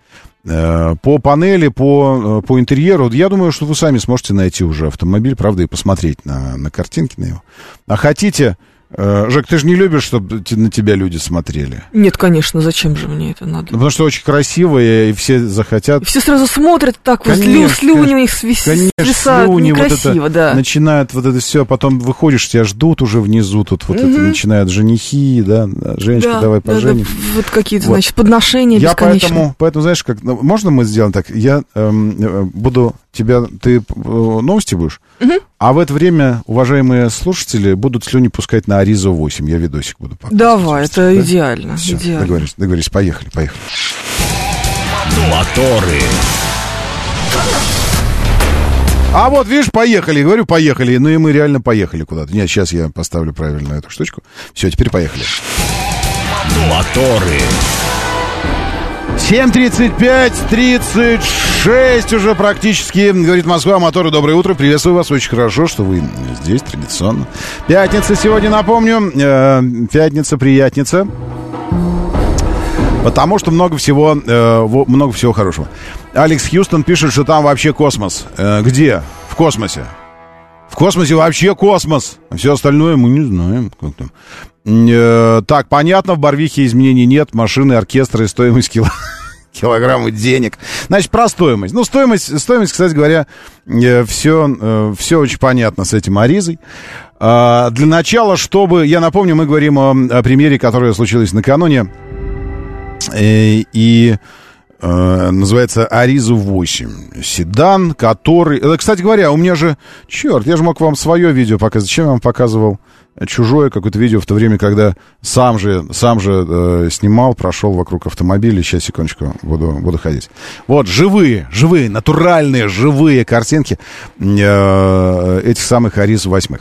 Э, По панели, по, э, по интерьеру, я думаю, что вы сами сможете найти уже автомобиль, правда, и посмотреть на, на картинки на его. А хотите, э, Жек, ты же не любишь, чтобы на тебя люди смотрели? Нет, конечно, зачем же мне это надо? Ну, потому что очень красивое, и все захотят. Все сразу смотрят так, вот, Конечно, слюни у них свис- Конечно, свисают, слюни, вот некрасиво, это да. начинают вот это все, потом выходишь, тебя ждут уже внизу, тут вот это Мгм. начинают женихи, да, Женечка, Да, давай да, да, поженим. вот какие-то, Вот. значит, подношения Я поэтому, поэтому, знаешь, как, ну, можно мы сделаем так? Я эм, э, буду тебя, ты э, новости будешь, Мгм. а в это время, уважаемые слушатели, будут слюни пускать на Аризо 8. Я видосик буду показывать. Давай, это Да? идеально, Всё, идеально. договорились, договорились, поехали, поехали. Моторы. А вот, видишь, поехали, говорю, поехали, ну и мы реально поехали куда-то. Нет, сейчас я поставлю правильно эту штучку. Все, теперь поехали. Моторы. 7.35, 36 уже практически, говорит Москва, моторы, доброе утро, приветствую вас, очень хорошо, что вы здесь традиционно. Пятница сегодня, напомню, э, пятница, приятница, потому что много всего, э, много всего хорошего. Алекс Хьюстон пишет, что там вообще космос. Э, где? В космосе. В космосе вообще космос. А все остальное мы не знаем. Как там. Э, так, понятно, в Барвихе изменений нет. Машины, оркестры, и стоимость кило... килограммы денег. Значит, про стоимость. Ну, стоимость, стоимость кстати говоря, все, все очень понятно с этим Аризой. А, для начала, чтобы... Я напомню, мы говорим о, о примере, которое случилось накануне. Э, И э, называется Аризу 8. Седан, который... Э, Кстати говоря, у меня же... Черт, я же мог вам свое видео показать. Зачем я вам показывал чужое какое-то видео в то время, когда сам же, сам же э, снимал, прошел вокруг автомобиля. Сейчас, секундочку, буду, буду ходить. Вот, живые, живые, натуральные, живые картинки э, этих самых Ариз 8.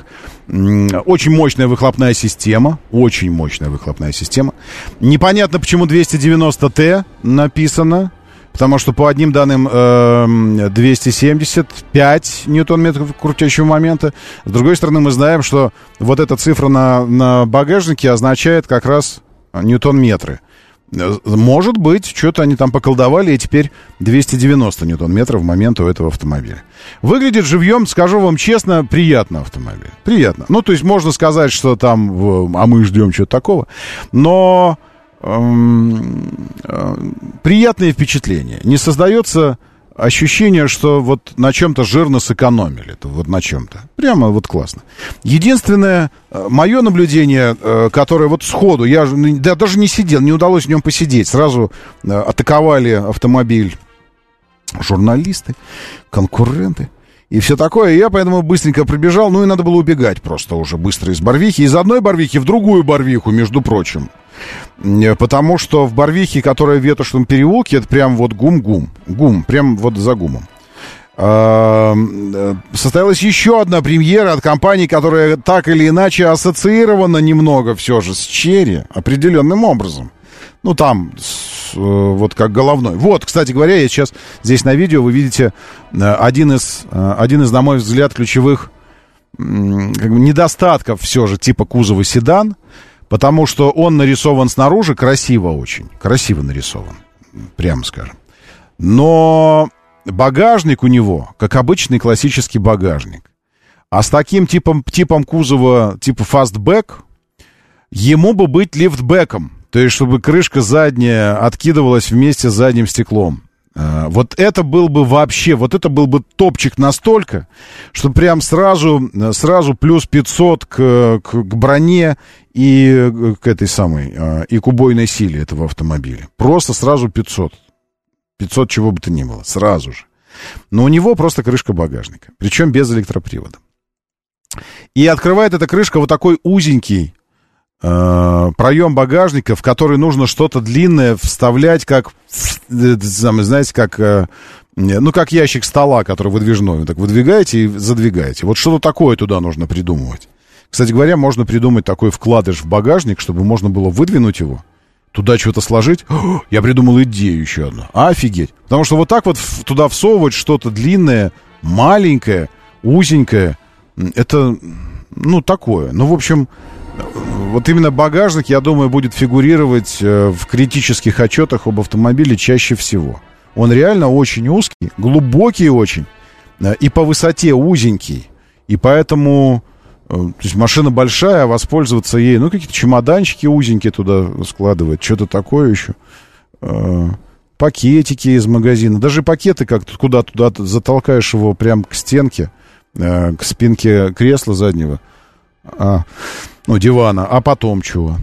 Очень мощная выхлопная система. Очень мощная выхлопная система. Непонятно, почему 290Т написано. Потому что по одним данным эм, 275 ньютон-метров крутящего момента. С другой стороны, мы знаем, что вот эта цифра на, на багажнике означает как раз ньютон-метры. Может быть, что-то они там поколдовали, и теперь 290 ньютон-метров в момент у этого автомобиля. Выглядит живьем, скажу вам честно, приятно автомобиль. Приятно. Ну, то есть можно сказать, что там, а мы ждем чего-то такого. Но эм, э, приятное впечатление. Не создается ощущение, что вот на чем-то жирно сэкономили. Это вот на чем-то. Прямо вот классно. Единственное, мое наблюдение, э, которое вот сходу, я да, даже не сидел, не удалось в нем посидеть. Сразу э, атаковали автомобиль журналисты, конкуренты и все такое. Я поэтому быстренько пробежал. Ну и надо было убегать просто уже быстро из Барвихи. Из одной Барвихи в другую Барвиху, между прочим. Э, Потому что в Барвихе, которая в Ветошном переулке, это прям вот гум-гум. Гум, прям вот за гумом. А, э, Состоялась еще одна премьера от компании, которая так или иначе ассоциирована немного все же с Черри определенным образом. Ну, там, э, вот как головной. Вот, кстати говоря, я сейчас здесь на видео вы видите э, один из, э, один из на мой взгляд, ключевых как бы недостатков все же типа кузова седан, потому что он нарисован снаружи красиво очень, красиво нарисован, прямо скажем. Но багажник у него, как обычный классический багажник. А с таким типом, типом кузова, типа фастбэк, ему бы быть лифтбэком. То есть, чтобы крышка задняя откидывалась вместе с задним стеклом. А, Вот это был бы вообще, вот это был бы топчик настолько, что прям сразу, сразу плюс 500 к, к, к броне и к этой самой, а, и к убойной силе этого автомобиля. Просто сразу 500. 500 чего бы то ни было, сразу же. Но у него просто крышка багажника, причем без электропривода. И открывает эта крышка вот такой узенький э, проем багажника, в который нужно что-то длинное вставлять, как, э, знаете, как, э, ну, как ящик стола, который выдвижной. Вы так выдвигаете и задвигаете. Вот что-то такое туда нужно придумывать. Кстати говоря, можно придумать такой вкладыш в багажник, чтобы можно было выдвинуть его, туда что-то сложить. О, я придумал идею еще одну. Офигеть. Потому что вот так вот туда всовывать что-то длинное, маленькое, узенькое, это, ну, такое. Ну, в общем, вот именно багажник, я думаю, будет фигурировать э, в критических отчетах об автомобиле чаще всего. Он реально очень узкий, глубокий очень, э, и по высоте узенький. И поэтому, э, то есть машина большая, а воспользоваться ей, ну, какие-то чемоданчики узенькие туда складывать, что-то такое еще. Пакетики из магазина. Даже пакеты как-то куда туда затолкаешь его прям к стенке, к спинке кресла заднего. А, ну, дивана, а потом чего?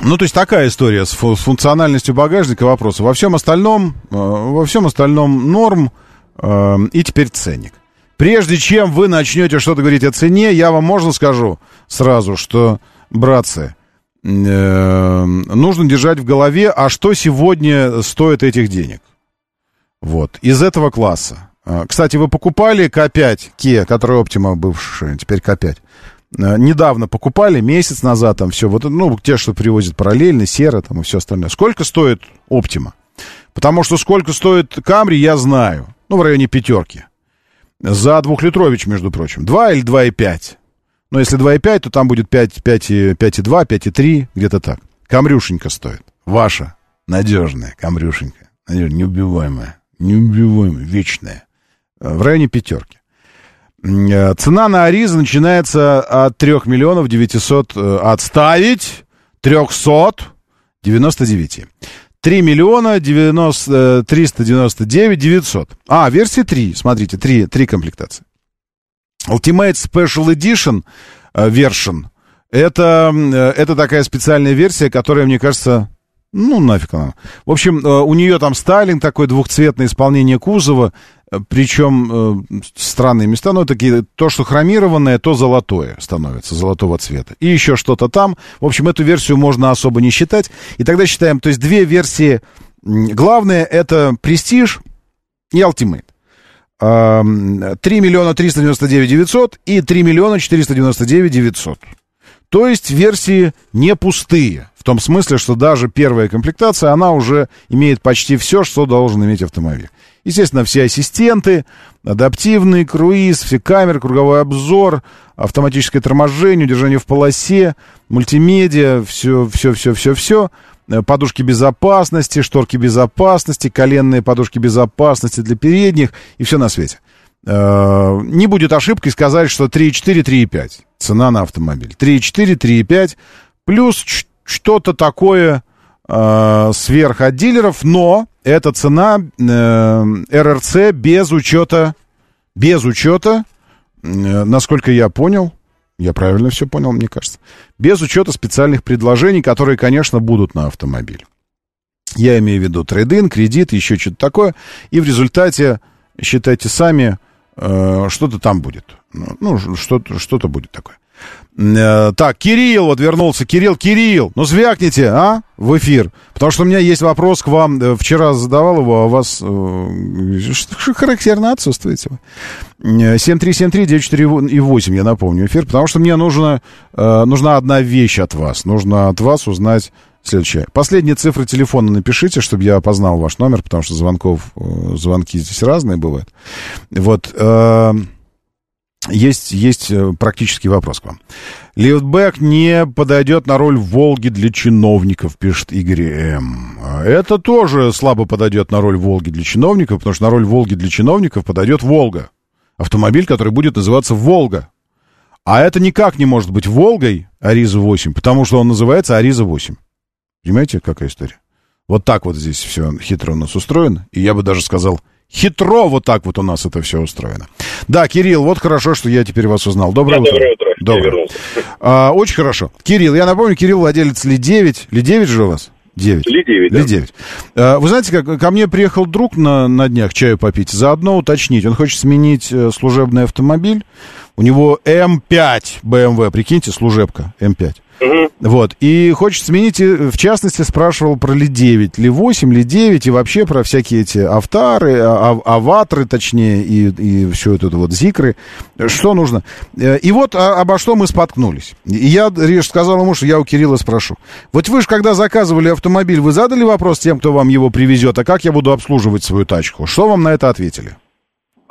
Ну, то есть такая история с, фу- с функциональностью багажника вопроса. Во всем остальном, э, во всем остальном норм э, и теперь ценник. Прежде чем вы начнете что-то говорить о цене, я вам можно скажу сразу, что, братцы, э, нужно держать в голове, а что сегодня стоит этих денег. Вот, из этого класса. А, Кстати, вы покупали К5, Kia, который Optima бывший, теперь К5. Э, Недавно покупали, месяц назад там все, вот, ну, те, что привозят параллельно, сера там и все остальное. Сколько стоит Optima? Потому что сколько стоит Камри, я знаю. Ну, в районе пятерки. За двухлитрович, между прочим. 2 или 2,5. Но если 2,5, то там будет 5, 5, 5,2, 5,3, где-то так. Камрюшенька стоит. Ваша. Надежная камрюшенька. Неубиваемая. Неубиваемая, вечная. Э, В районе пятерки. Э, Цена на Ариза начинается от 3 миллионов 900... э, Отставить 399. 3 миллиона 90, э, 399 900. А, версии 3. Смотрите, 3, 3 комплектации. Ultimate Special Edition э, version. Это, это такая специальная версия, которая, мне кажется, ну, нафиг она. В общем, у нее там стайлинг такой, двухцветное исполнение кузова, причем э, странные места, но такие, то, что хромированное, то золотое становится, золотого цвета. И еще что-то там. В общем, эту версию можно особо не считать. И тогда считаем, то есть две версии. Главное, это Prestige и Ultimate. Ам, 3 миллиона 399 900 и 3 миллиона 499 900. То есть версии не пустые. В том смысле, что даже первая комплектация, она уже имеет почти все, что должен иметь автомобиль. Естественно, все ассистенты, адаптивный круиз, все камеры, круговой обзор, автоматическое торможение, удержание в полосе, мультимедиа, все, все, все, все, все. Подушки безопасности, шторки безопасности, коленные подушки безопасности для передних и все на свете. Э, Не будет ошибкой сказать, что 3,4, 3,5 цена на автомобиль. 3,4, 3,5 плюс что-то такое э, сверх от дилеров, но это цена э, РРЦ без учета, без учета, э, насколько я понял, я правильно все понял, мне кажется, без учета специальных предложений, которые, конечно, будут на автомобиль. Я имею в виду трейдин, кредит, еще что-то такое. И в результате, считайте сами, э, что-то там будет. Ну, что-то, что-то будет такое. Э, так, Кирилл вот вернулся. Кирилл, Кирилл, ну звякните, а, в эфир. Потому что у меня есть вопрос к вам. Э, Вчера задавал его, а вас э, что характерно отсутствуете вы. 7373948, я напомню, эфир. Потому что мне нужно, э, нужна одна вещь от вас. Нужно от вас узнать следующее. Последние цифры телефона напишите, чтобы я опознал ваш номер, потому что звонков, э, звонки здесь разные бывают. Вот. Есть, есть э, практический вопрос к вам. Лифтбэк не подойдет на роль «Волги» для чиновников, пишет Игорь М. Это тоже слабо подойдет на роль «Волги» для чиновников, потому что на роль «Волги» для чиновников подойдет «Волга». Автомобиль, который будет называться «Волга». А это никак не может быть «Волгой» Ариза-8, потому что он называется Ариза-8. Понимаете, какая история? Вот так вот здесь все хитро у нас устроено. И я бы даже сказал, хитро вот так вот у нас это все устроено. Да, Кирилл, вот хорошо, что я теперь вас узнал. Доброе да, утро. Доброе утро. Доброе. А, очень хорошо. Кирилл, я напомню, Кирилл владелец Ли-9. Ли-9 же у вас? 9. Ли-9, да. Ли-9. А, вы знаете, как ко мне приехал друг на, на днях чаю попить, заодно уточнить. Он хочет сменить э, служебный автомобиль. У него М5 BMW, прикиньте, служебка М5. Вот, и хочет сменить, и, в частности, спрашивал про Ли-9, Ли-8, Ли-9 и вообще про всякие эти автары, а- а- аватры, точнее, и, и все это вот зикры. Что нужно? Э, И вот а- обо что мы споткнулись. И я Риш, сказал ему, что я у Кирилла спрошу. Вот вы же, когда заказывали автомобиль, вы задали вопрос тем, кто вам его привезет, а как я буду обслуживать свою тачку? Что вам на это ответили?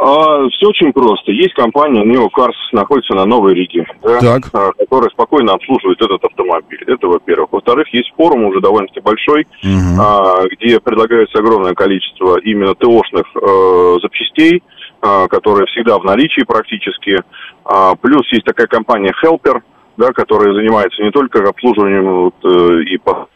А, все очень просто. Есть компания Neocars, находится на Новой Риге, да, Так. а, которая спокойно обслуживает этот автомобиль. Это во-первых. Во-вторых, есть форум уже довольно-таки большой, а, где предлагается огромное количество именно ТОшных э, запчастей, а, которые всегда в наличии практически. А, плюс есть такая компания Helper, да, которая занимается не только обслуживанием вот, э, и по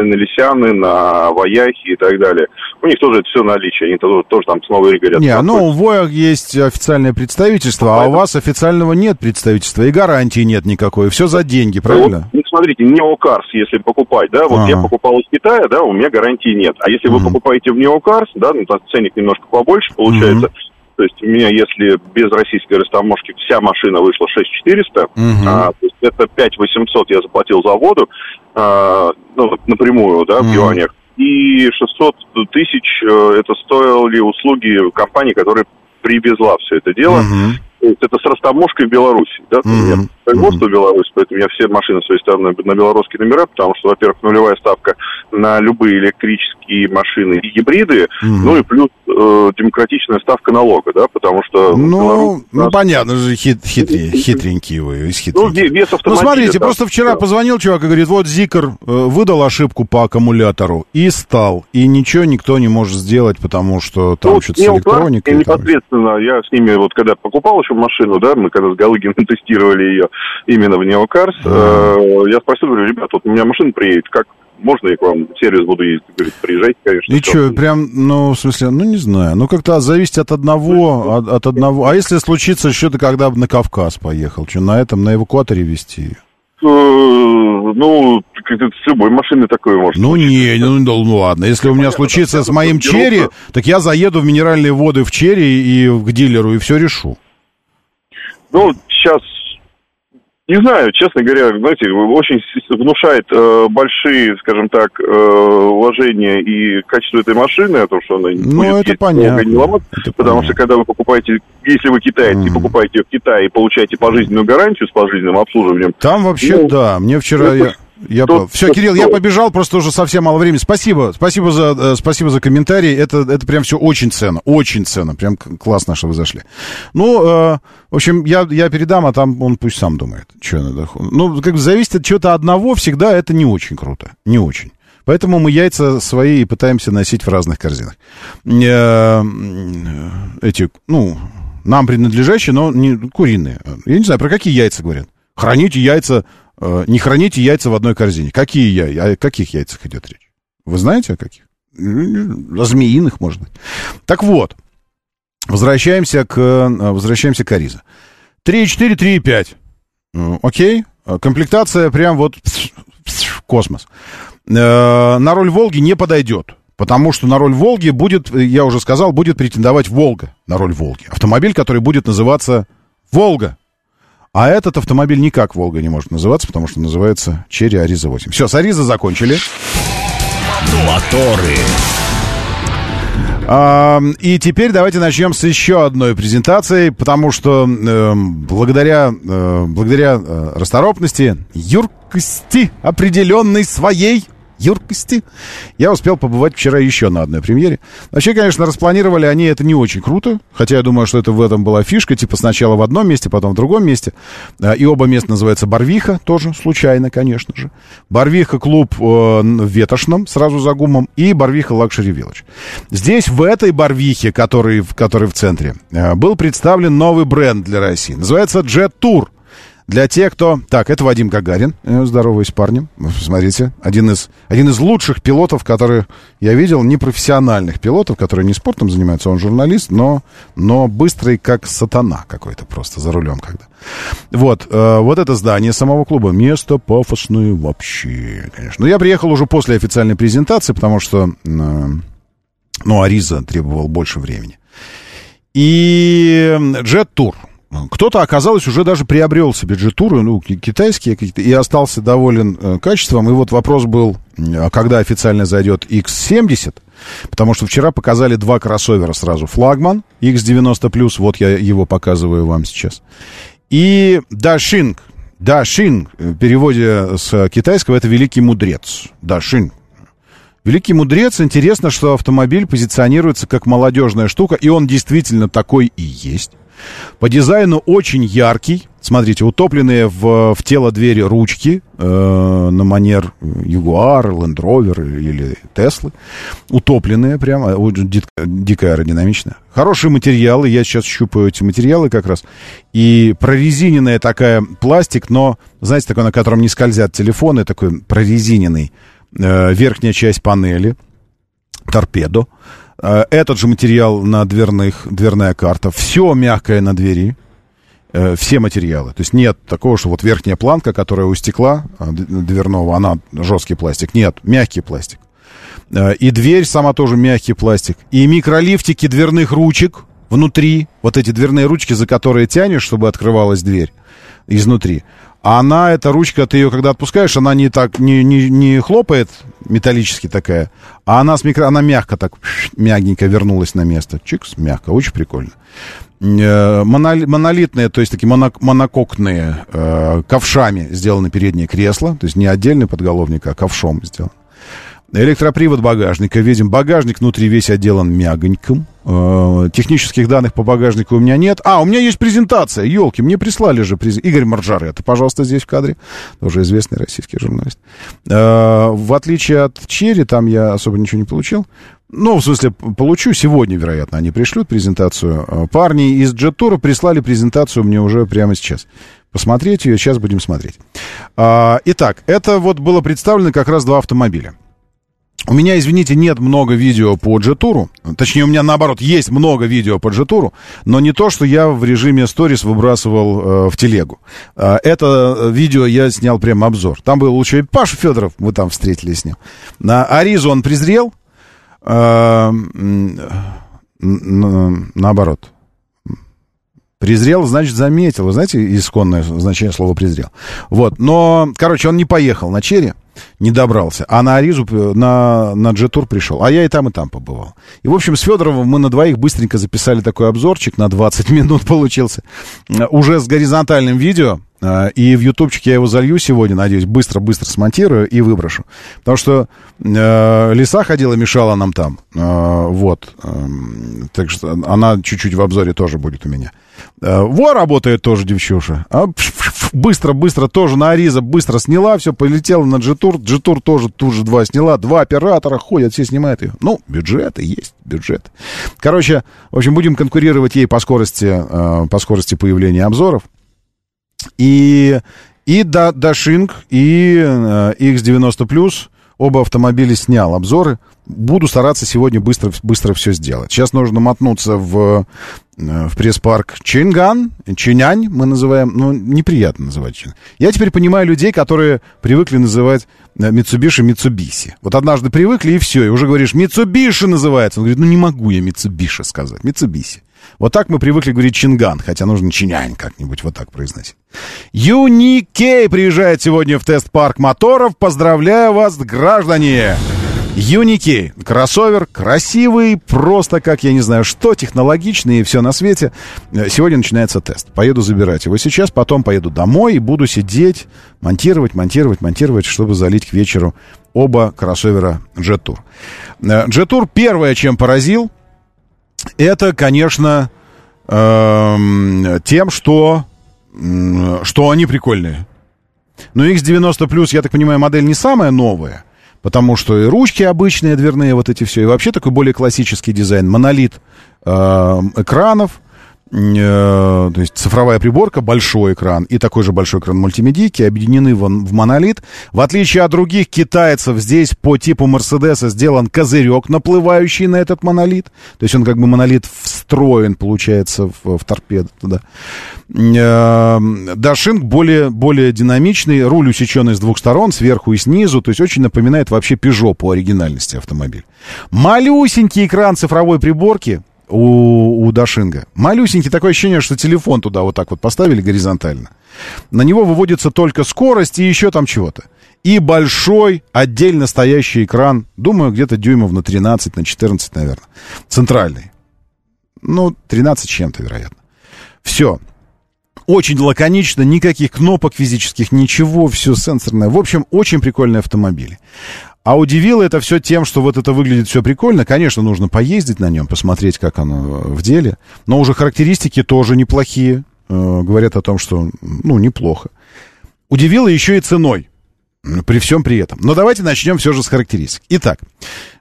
на Лисяны, на Ваяхи и так далее. У них тоже это все наличие, они тоже, тоже там с Новой рядом Не, ну у ВОЯ есть официальное представительство, а у вас официального нет представительства, и гарантии нет никакой, все за деньги, правильно? Ну, смотрите, Неокарс, если покупать, да, вот Ага. я покупал из Китая, да, у меня гарантии нет. А если вы покупаете в Неокарс, да, ну, там ценник немножко побольше получается. То есть у меня, если без российской растаможки вся машина вышла 6400, Мгм. а, то есть это 5800 я заплатил за воду, а, ну, напрямую, да, в Мгм. юанях. И 600 тысяч э, это стоили услуги компании, которая привезла все это дело. Мгм. То есть это с растаможкой в Беларуси, да? У меня Мгм. производство в Беларуси, поэтому я все машины свои ставлю на, на белорусские номера, потому что, во-первых, нулевая ставка на любые электрические машины и гибриды, Мгм. ну и плюс э, демократичная ставка налога, да, потому что... Ну, Беларусь ну нас- понятно же, хит, хитрее- хитренькие вы, из Ну, хитреньких. ве- вес Ну, смотрите, да. просто вчера позвонил чувак и говорит, вот Зикр э, выдал ошибку по аккумулятору и стал. И ничего никто не может сделать, потому что там Ну, что-то с электроникой. я там. непосредственно, я с ними, вот когда покупал еще машину, да, мы когда с Галыгиным тестировали ее именно в Неокарс, э, я спросил, говорю, ребят, вот у меня машина приедет, как можно я к вам в сервис буду ездить? Говорит, приезжайте, конечно. И что, прям, ну, в смысле, ну, не знаю. Ну, как-то зависит от одного, от, от одного. А если случится что-то, когда на Кавказ поехал? Что, на этом, на эвакуаторе везти? Э, Ну, с любой машины такое может Ну, не, ну, ну, ну, ладно. Если у меня случится с моим Черри, так я заеду в минеральные воды в Черри и к дилеру, и все решу. Ну, сейчас, не знаю, честно говоря, знаете, очень внушает э, большие, скажем так, э, уважения и качество этой машины, о том, что она Ну, будет это ездить понятно. не ломаться, потому что когда вы покупаете, если вы китаец и покупаете ее в Китае и получаете пожизненную гарантию с пожизненным обслуживанием, Там вообще, Ну, да, мне вчера... это Я, я что- все, Кирилл, я побежал, просто уже совсем мало времени. Спасибо, спасибо за, э, спасибо за комментарий. Это, это прям все очень ценно, очень ценно. Прям классно, что вы зашли. Ну, э, в общем, я, я передам, а там он пусть сам думает, что надо. Ну, как бы зависит от чего-то одного, всегда это не очень круто, не очень. Поэтому мы яйца свои пытаемся носить в разных корзинах. Э, Эти, ну, нам принадлежащие, но не куриные. Я не знаю, про какие яйца говорят. Храните яйца, не храните яйца в одной корзине. Какие яйца? О каких яйцах идет речь? Вы знаете о каких? О змеиных, может быть. Так вот, возвращаемся к, э, возвращаемся к Ариза. 3,4, 3,5. М, Окей. Э, Комплектация прям вот космос. Э, На роль Волги не подойдет. Потому что на роль Волги будет, э, я уже сказал, будет претендовать Волга на роль Волги. Автомобиль, который будет называться Волга. А этот автомобиль никак Волга не может называться, потому что называется Черри Ариза 8. Все, с Ариза закончили. Моторы. И теперь давайте начнем с еще одной презентации, потому что э, благодаря, э, благодаря расторопности, юркости определенной своей юркости, я успел побывать вчера еще на одной премьере. Вообще, конечно, распланировали они это не очень круто, хотя я думаю, что это в этом была фишка, типа сначала в одном месте, потом в другом месте. Э, И оба места называются Барвиха, тоже случайно, конечно же. Барвиха клуб э, в Ветошном, сразу за ГУМом, и Барвиха Luxury Village. Здесь, в этой Барвихе, который, который в центре, э, был представлен новый бренд для России. Называется Jetour. Для тех, кто... Так, это Вадим Гагарин. Э, Здоровый с парнем. Смотрите. Один из, один из лучших пилотов, которые я видел. Непрофессиональных пилотов, которые не спортом занимаются. Он журналист, но, но быстрый, как сатана какой-то просто за рулем когда. Вот. э, вот это здание самого клуба. Место пафосное вообще, конечно. Но я приехал уже после официальной презентации, потому что... э, ну, Ариза требовал больше времени. И Jet Tour. Кто-то, оказалось, уже даже приобрел себе джетуры, ну, ки- китайские какие-то, и остался доволен э, качеством. И вот вопрос был, э, когда официально зайдет X70, потому что вчера показали два кроссовера сразу. Флагман X90+, вот я его показываю вам сейчас. И Дашинг. Дашинг, в переводе с китайского, это великий мудрец. Дашинг. Великий мудрец, интересно, что автомобиль позиционируется как молодежная штука, и он действительно такой и есть. По дизайну очень яркий. Смотрите, утопленные в, в тело двери ручки э, на манер Ягуар, Land Rover или Теслы. Утопленные прямо, очень дик- дико аэродинамично. Хорошие материалы, я сейчас щупаю эти материалы как раз. И прорезиненная такая пластик, но, знаете, такой, на котором не скользят телефоны, такой прорезиненный. Э, верхняя часть панели, торпедо. Э, Этот же материал на дверных, дверная карта. Все мягкое на двери. Э, Все материалы. То есть нет такого, что вот верхняя планка, которая у стекла э, дверного, она жесткий пластик. Нет, мягкий пластик. И дверь сама тоже мягкий пластик. И микролифтики дверных ручек внутри. Вот эти дверные ручки, за которые тянешь, чтобы открывалась дверь изнутри. А она, эта ручка, ты ее когда отпускаешь, она не так, не, не, не хлопает металлически такая, а она, с микро, она мягко так, мягенько вернулась на место. Чикс, мягко, очень прикольно. Э, моноли- монолитные, то есть такие моно- монококные, э, ковшами сделаны передние кресла, то есть не отдельный подголовник, а ковшом сделан. Электропривод багажника. Видим, багажник внутри весь отделан мягоньким. Э, технических данных по багажнику у меня нет. А, у меня есть презентация. Елки, мне прислали же презентацию. Игорь Маржар, это, пожалуйста, здесь в кадре. Тоже известный российский журналист. Э, в отличие от Черри, там я особо ничего не получил. Ну, в смысле, получу сегодня, вероятно, они пришлют презентацию. Э, Парни из Джеттура прислали презентацию мне уже прямо сейчас. Посмотреть ее, сейчас будем смотреть. А, Итак, это вот было представлено как раз два автомобиля. У меня, извините, нет много видео по джетуру. Точнее, у меня, наоборот, есть много видео по джетуру, но не то, что я в режиме сторис выбрасывал э, в телегу. Э, это видео я снял прям обзор. Там был лучше и Паша Федоров, вы там встретились с ним. На Аризу он презрел. Э, наоборот. Презрел, значит, заметил. Вы знаете исконное значение слова презрел? Вот. Но, короче, он не поехал на Черри, не добрался. А на Аризу, э, на, на Джетур пришел. А я и там, и там побывал. И, в общем, с Федоровым мы на двоих быстренько записали такой обзорчик. На 20 минут получился. Э, Уже с горизонтальным видео. Э, И в ютубчик я его залью сегодня, надеюсь, быстро-быстро смонтирую и выброшу. Потому что э, лиса ходила, мешала нам там. Э, вот. Эм, так что она чуть-чуть в обзоре тоже будет у меня. Э, Во, работает тоже девчуша. А, Быстро-быстро тоже на Ариза быстро сняла, все, полетела на Джитур. Джитур тоже тут же два сняла. Два оператора ходят, все снимают ее. Ну, бюджеты есть, бюджет. Короче, в общем, будем конкурировать ей по скорости, э, по скорости появления обзоров. И, и да, Дашинг, и э, X90+, оба автомобиля снял обзоры. Буду стараться сегодня быстро, быстро все сделать. Сейчас нужно мотнуться в, э, в пресс-парк Чинган, Чинянь мы называем, ну, неприятно называть Чин. Я теперь понимаю людей, которые привыкли называть Митсубиши Митсубиси. Вот однажды привыкли, и все, и уже говоришь, Митсубиши называется. Он говорит, ну, не могу я Митсубиши сказать, Митсубиси. Вот так мы привыкли говорить Чинган, хотя нужно Чинянь как-нибудь вот так произносить. UNI-K приезжает сегодня в тест-парк моторов. Поздравляю вас, граждане! UNI-K. Кроссовер красивый, просто как, я не знаю что, технологичный и все на свете. Э, Сегодня начинается тест. Поеду забирать его сейчас, потом поеду домой и буду сидеть, монтировать, монтировать, монтировать, чтобы залить к вечеру оба кроссовера Jet Tour. Э, первое, чем поразил, это, конечно, эм, тем, что, м, что они прикольные. Но X90 Plus, я так понимаю, модель не самая новая, потому что и ручки обычные дверные, вот эти все, и вообще такой более классический дизайн, монолит э, экранов, то есть цифровая приборка, большой экран и такой же большой экран мультимедийки объединены в, в монолит. В отличие от других китайцев, здесь по типу Мерседеса сделан козырек, наплывающий на этот монолит. То есть он как бы монолит встроен, получается, в, в торпеду туда. Э, Дашинг более, более динамичный, руль усеченный с двух сторон, сверху и снизу, то есть очень напоминает вообще Peugeot по оригинальности автомобиль. Малюсенький экран цифровой приборки, у, у Дашинга. Малюсенький, такое ощущение, что телефон туда вот так вот поставили горизонтально. На него выводится только скорость и еще там чего-то. И большой отдельно стоящий экран, думаю, где-то дюймов на 13, на 14, наверное. Центральный. Ну, 13 чем-то, вероятно. Все. Очень лаконично, никаких кнопок физических, ничего, все сенсорное. В общем, очень прикольные автомобили. А удивило это все тем, что вот это выглядит все прикольно. Конечно, нужно поездить на нем, посмотреть, как оно в деле. Но уже характеристики тоже неплохие. Э, говорят о том, что, ну, неплохо. Удивило еще и ценой. При всем при этом. Но давайте начнем все же с характеристик. Итак,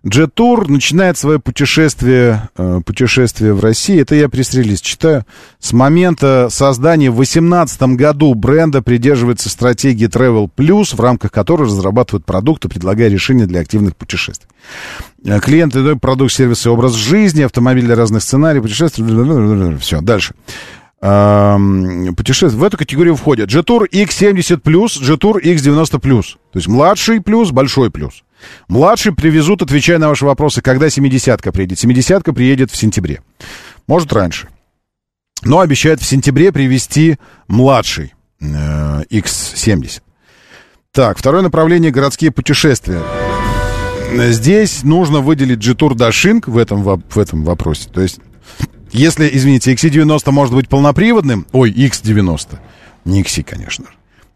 Jet начинает свое путешествие, э, путешествие в России. Это я пресс-релиз читаю. С момента создания в 2018 году бренда придерживается стратегии Travel Plus, в рамках которой разрабатывают продукты, предлагая решения для активных путешествий. Э, Клиенты продукт, сервисы, образ жизни, автомобиль для разных сценариев, путешествий. Все, дальше путешествия. В эту категорию входят G-Tour X70+, G-Tour X90+. То есть младший плюс, большой плюс. Младший привезут, отвечая на ваши вопросы, когда 70-ка приедет. 70-ка приедет в сентябре. Может, раньше. Но обещают в сентябре привезти младший э, X70. Так, второе направление — городские путешествия. Здесь нужно выделить G-Tour Dashing в этом, в этом вопросе. То есть если, извините, XC90 может быть полноприводным, ой, X90, не XC, конечно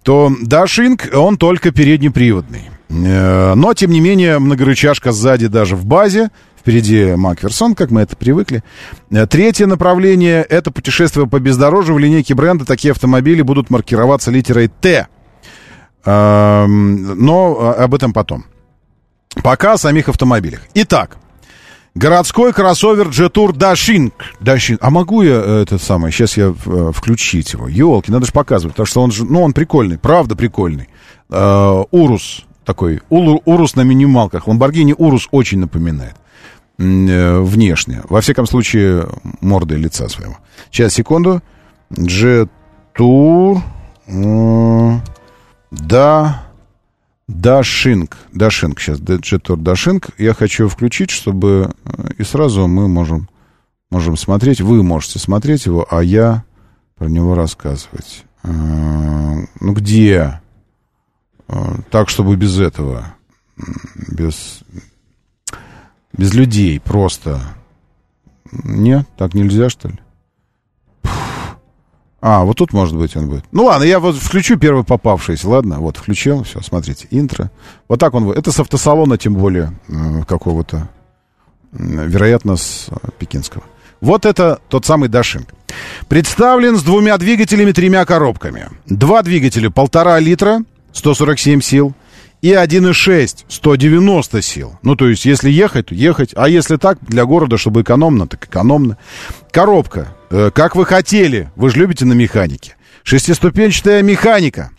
то Dashing, он только переднеприводный. Э, но, тем не менее, многорычажка сзади даже в базе, впереди Макферсон, как мы это привыкли. Э, Третье направление — это путешествие по бездорожью. В линейке бренда такие автомобили будут маркироваться литерой «Т». Эм, Но об этом потом. Пока о самих автомобилях. Итак, Городской кроссовер Jetour Dashing. Dashing. А могу я э, этот самый, сейчас я э, включить его. Елки, надо же показывать, потому что он же, ну, он прикольный, правда прикольный. Э, Урус такой, Урус, Урус на минималках. Ламборгини Урус очень напоминает э, внешне. Во всяком случае, мордой лица своего. Сейчас, секунду. Jetour э, да... Дашинг. Дашинг. Сейчас Джетор Дашинг. Я хочу включить, чтобы... э, И сразу мы можем, можем смотреть. Вы можете смотреть его, а я про него рассказывать. Э, Ну, где? Э, Так, чтобы без этого. Без... Без людей просто. Нет? Так нельзя, что ли? А, вот тут, может быть, он будет. Ну ладно, я вот включу первый попавшийся, ладно? Вот, включил, все, смотрите, интро. Вот так он будет. Это с автосалона, тем более, э, какого-то, вероятно, с э, пекинского. Вот это тот самый Дашинг. Представлен с двумя двигателями, тремя коробками. Два двигателя, полтора литра, 147 сил, и 1,6, 190 сил. Ну, то есть, если ехать, то ехать. А если так, для города, чтобы экономно, так экономно. Коробка. Э, как вы хотели. Вы же любите на механике. Шестиступенчатая механика.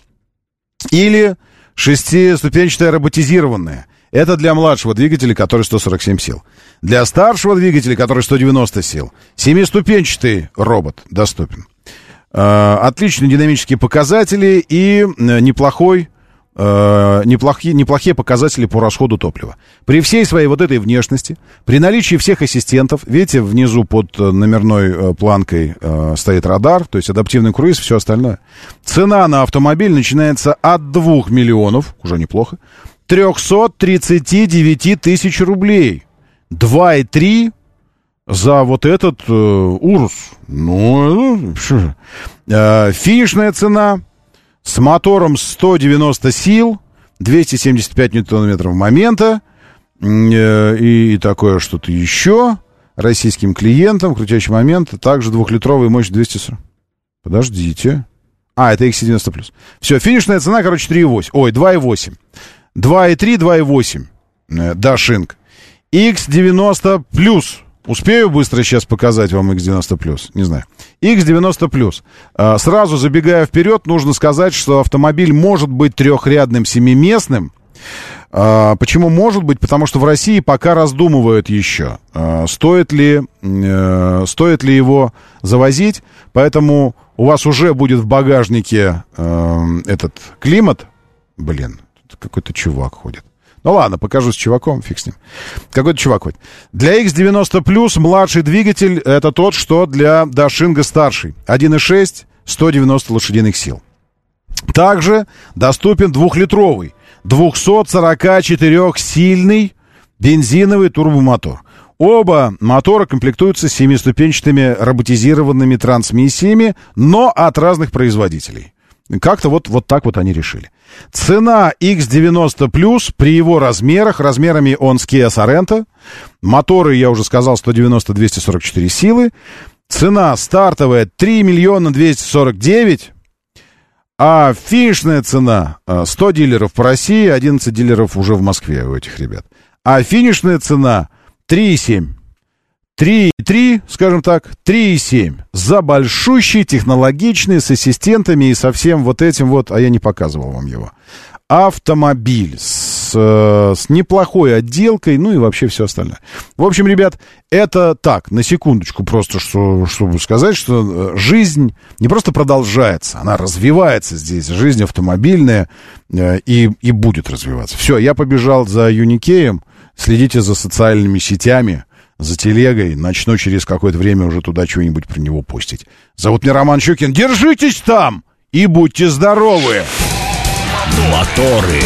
Или шестиступенчатая роботизированная. Это для младшего двигателя, который 147 сил. Для старшего двигателя, который 190 сил, семиступенчатый робот доступен. Э, Отличные динамические показатели и э, неплохой э, неплохие, неплохие показатели по расходу топлива. При всей своей вот этой внешности, при наличии всех ассистентов, видите, внизу под номерной э, планкой э, стоит радар, то есть адаптивный круиз, все остальное. Цена на автомобиль начинается от 2 миллионов, уже неплохо, 339 тысяч рублей. 2,3 за вот этот э, Урус. Ну, э. Э, финишная цена с мотором 190 сил, 275 ньютон-метров момента э, и такое что-то еще российским клиентам, крутящий момент, также двухлитровый мощь 240. Подождите. А, это XC90+. Все, финишная цена, короче, 3,8. Ой, 2,8. 2,3, 2,8. Э, Да, шинк. X90 плюс. Успею быстро сейчас показать вам X90 плюс? Не знаю. X90 плюс. А, Сразу забегая вперед, нужно сказать, что автомобиль может быть трехрядным семиместным. А, Почему может быть? Потому что в России пока раздумывают еще, а, стоит ли, э, стоит ли его завозить. Поэтому у вас уже будет в багажнике э, этот климат. Блин, какой-то чувак ходит. Ну ладно, покажу с чуваком, фиг с ним. Какой-то чувак ходит. Для X90 Plus младший двигатель это тот, что для Дашинга старший. 1.6, 190 лошадиных сил. Также доступен двухлитровый, 244-сильный бензиновый турбомотор. Оба мотора комплектуются семиступенчатыми роботизированными трансмиссиями, но от разных производителей. Как-то вот, вот так вот они решили. Цена X90 Plus при его размерах, размерами он с Kia Sorento. Моторы, я уже сказал, 190-244 силы. Цена стартовая 3 миллиона 249. А финишная цена э, 100 дилеров по России, 11 дилеров уже в Москве у этих ребят. А финишная цена 3,7. 3,3, скажем так, 3,7. За большущий, технологичный, с ассистентами и со всем вот этим вот, а я не показывал вам его. Автомобиль с, э, с неплохой отделкой, ну и вообще все остальное. В общем, ребят, это так, на секундочку просто, что, чтобы сказать, что э, жизнь не просто продолжается, она развивается здесь. Жизнь автомобильная э, и, и будет развиваться. Все, я побежал за Юникеем. Следите за социальными сетями за телегой, начну через какое-то время уже туда что-нибудь про него постить. Зовут меня Роман Щукин. Держитесь там и будьте здоровы! Моторы.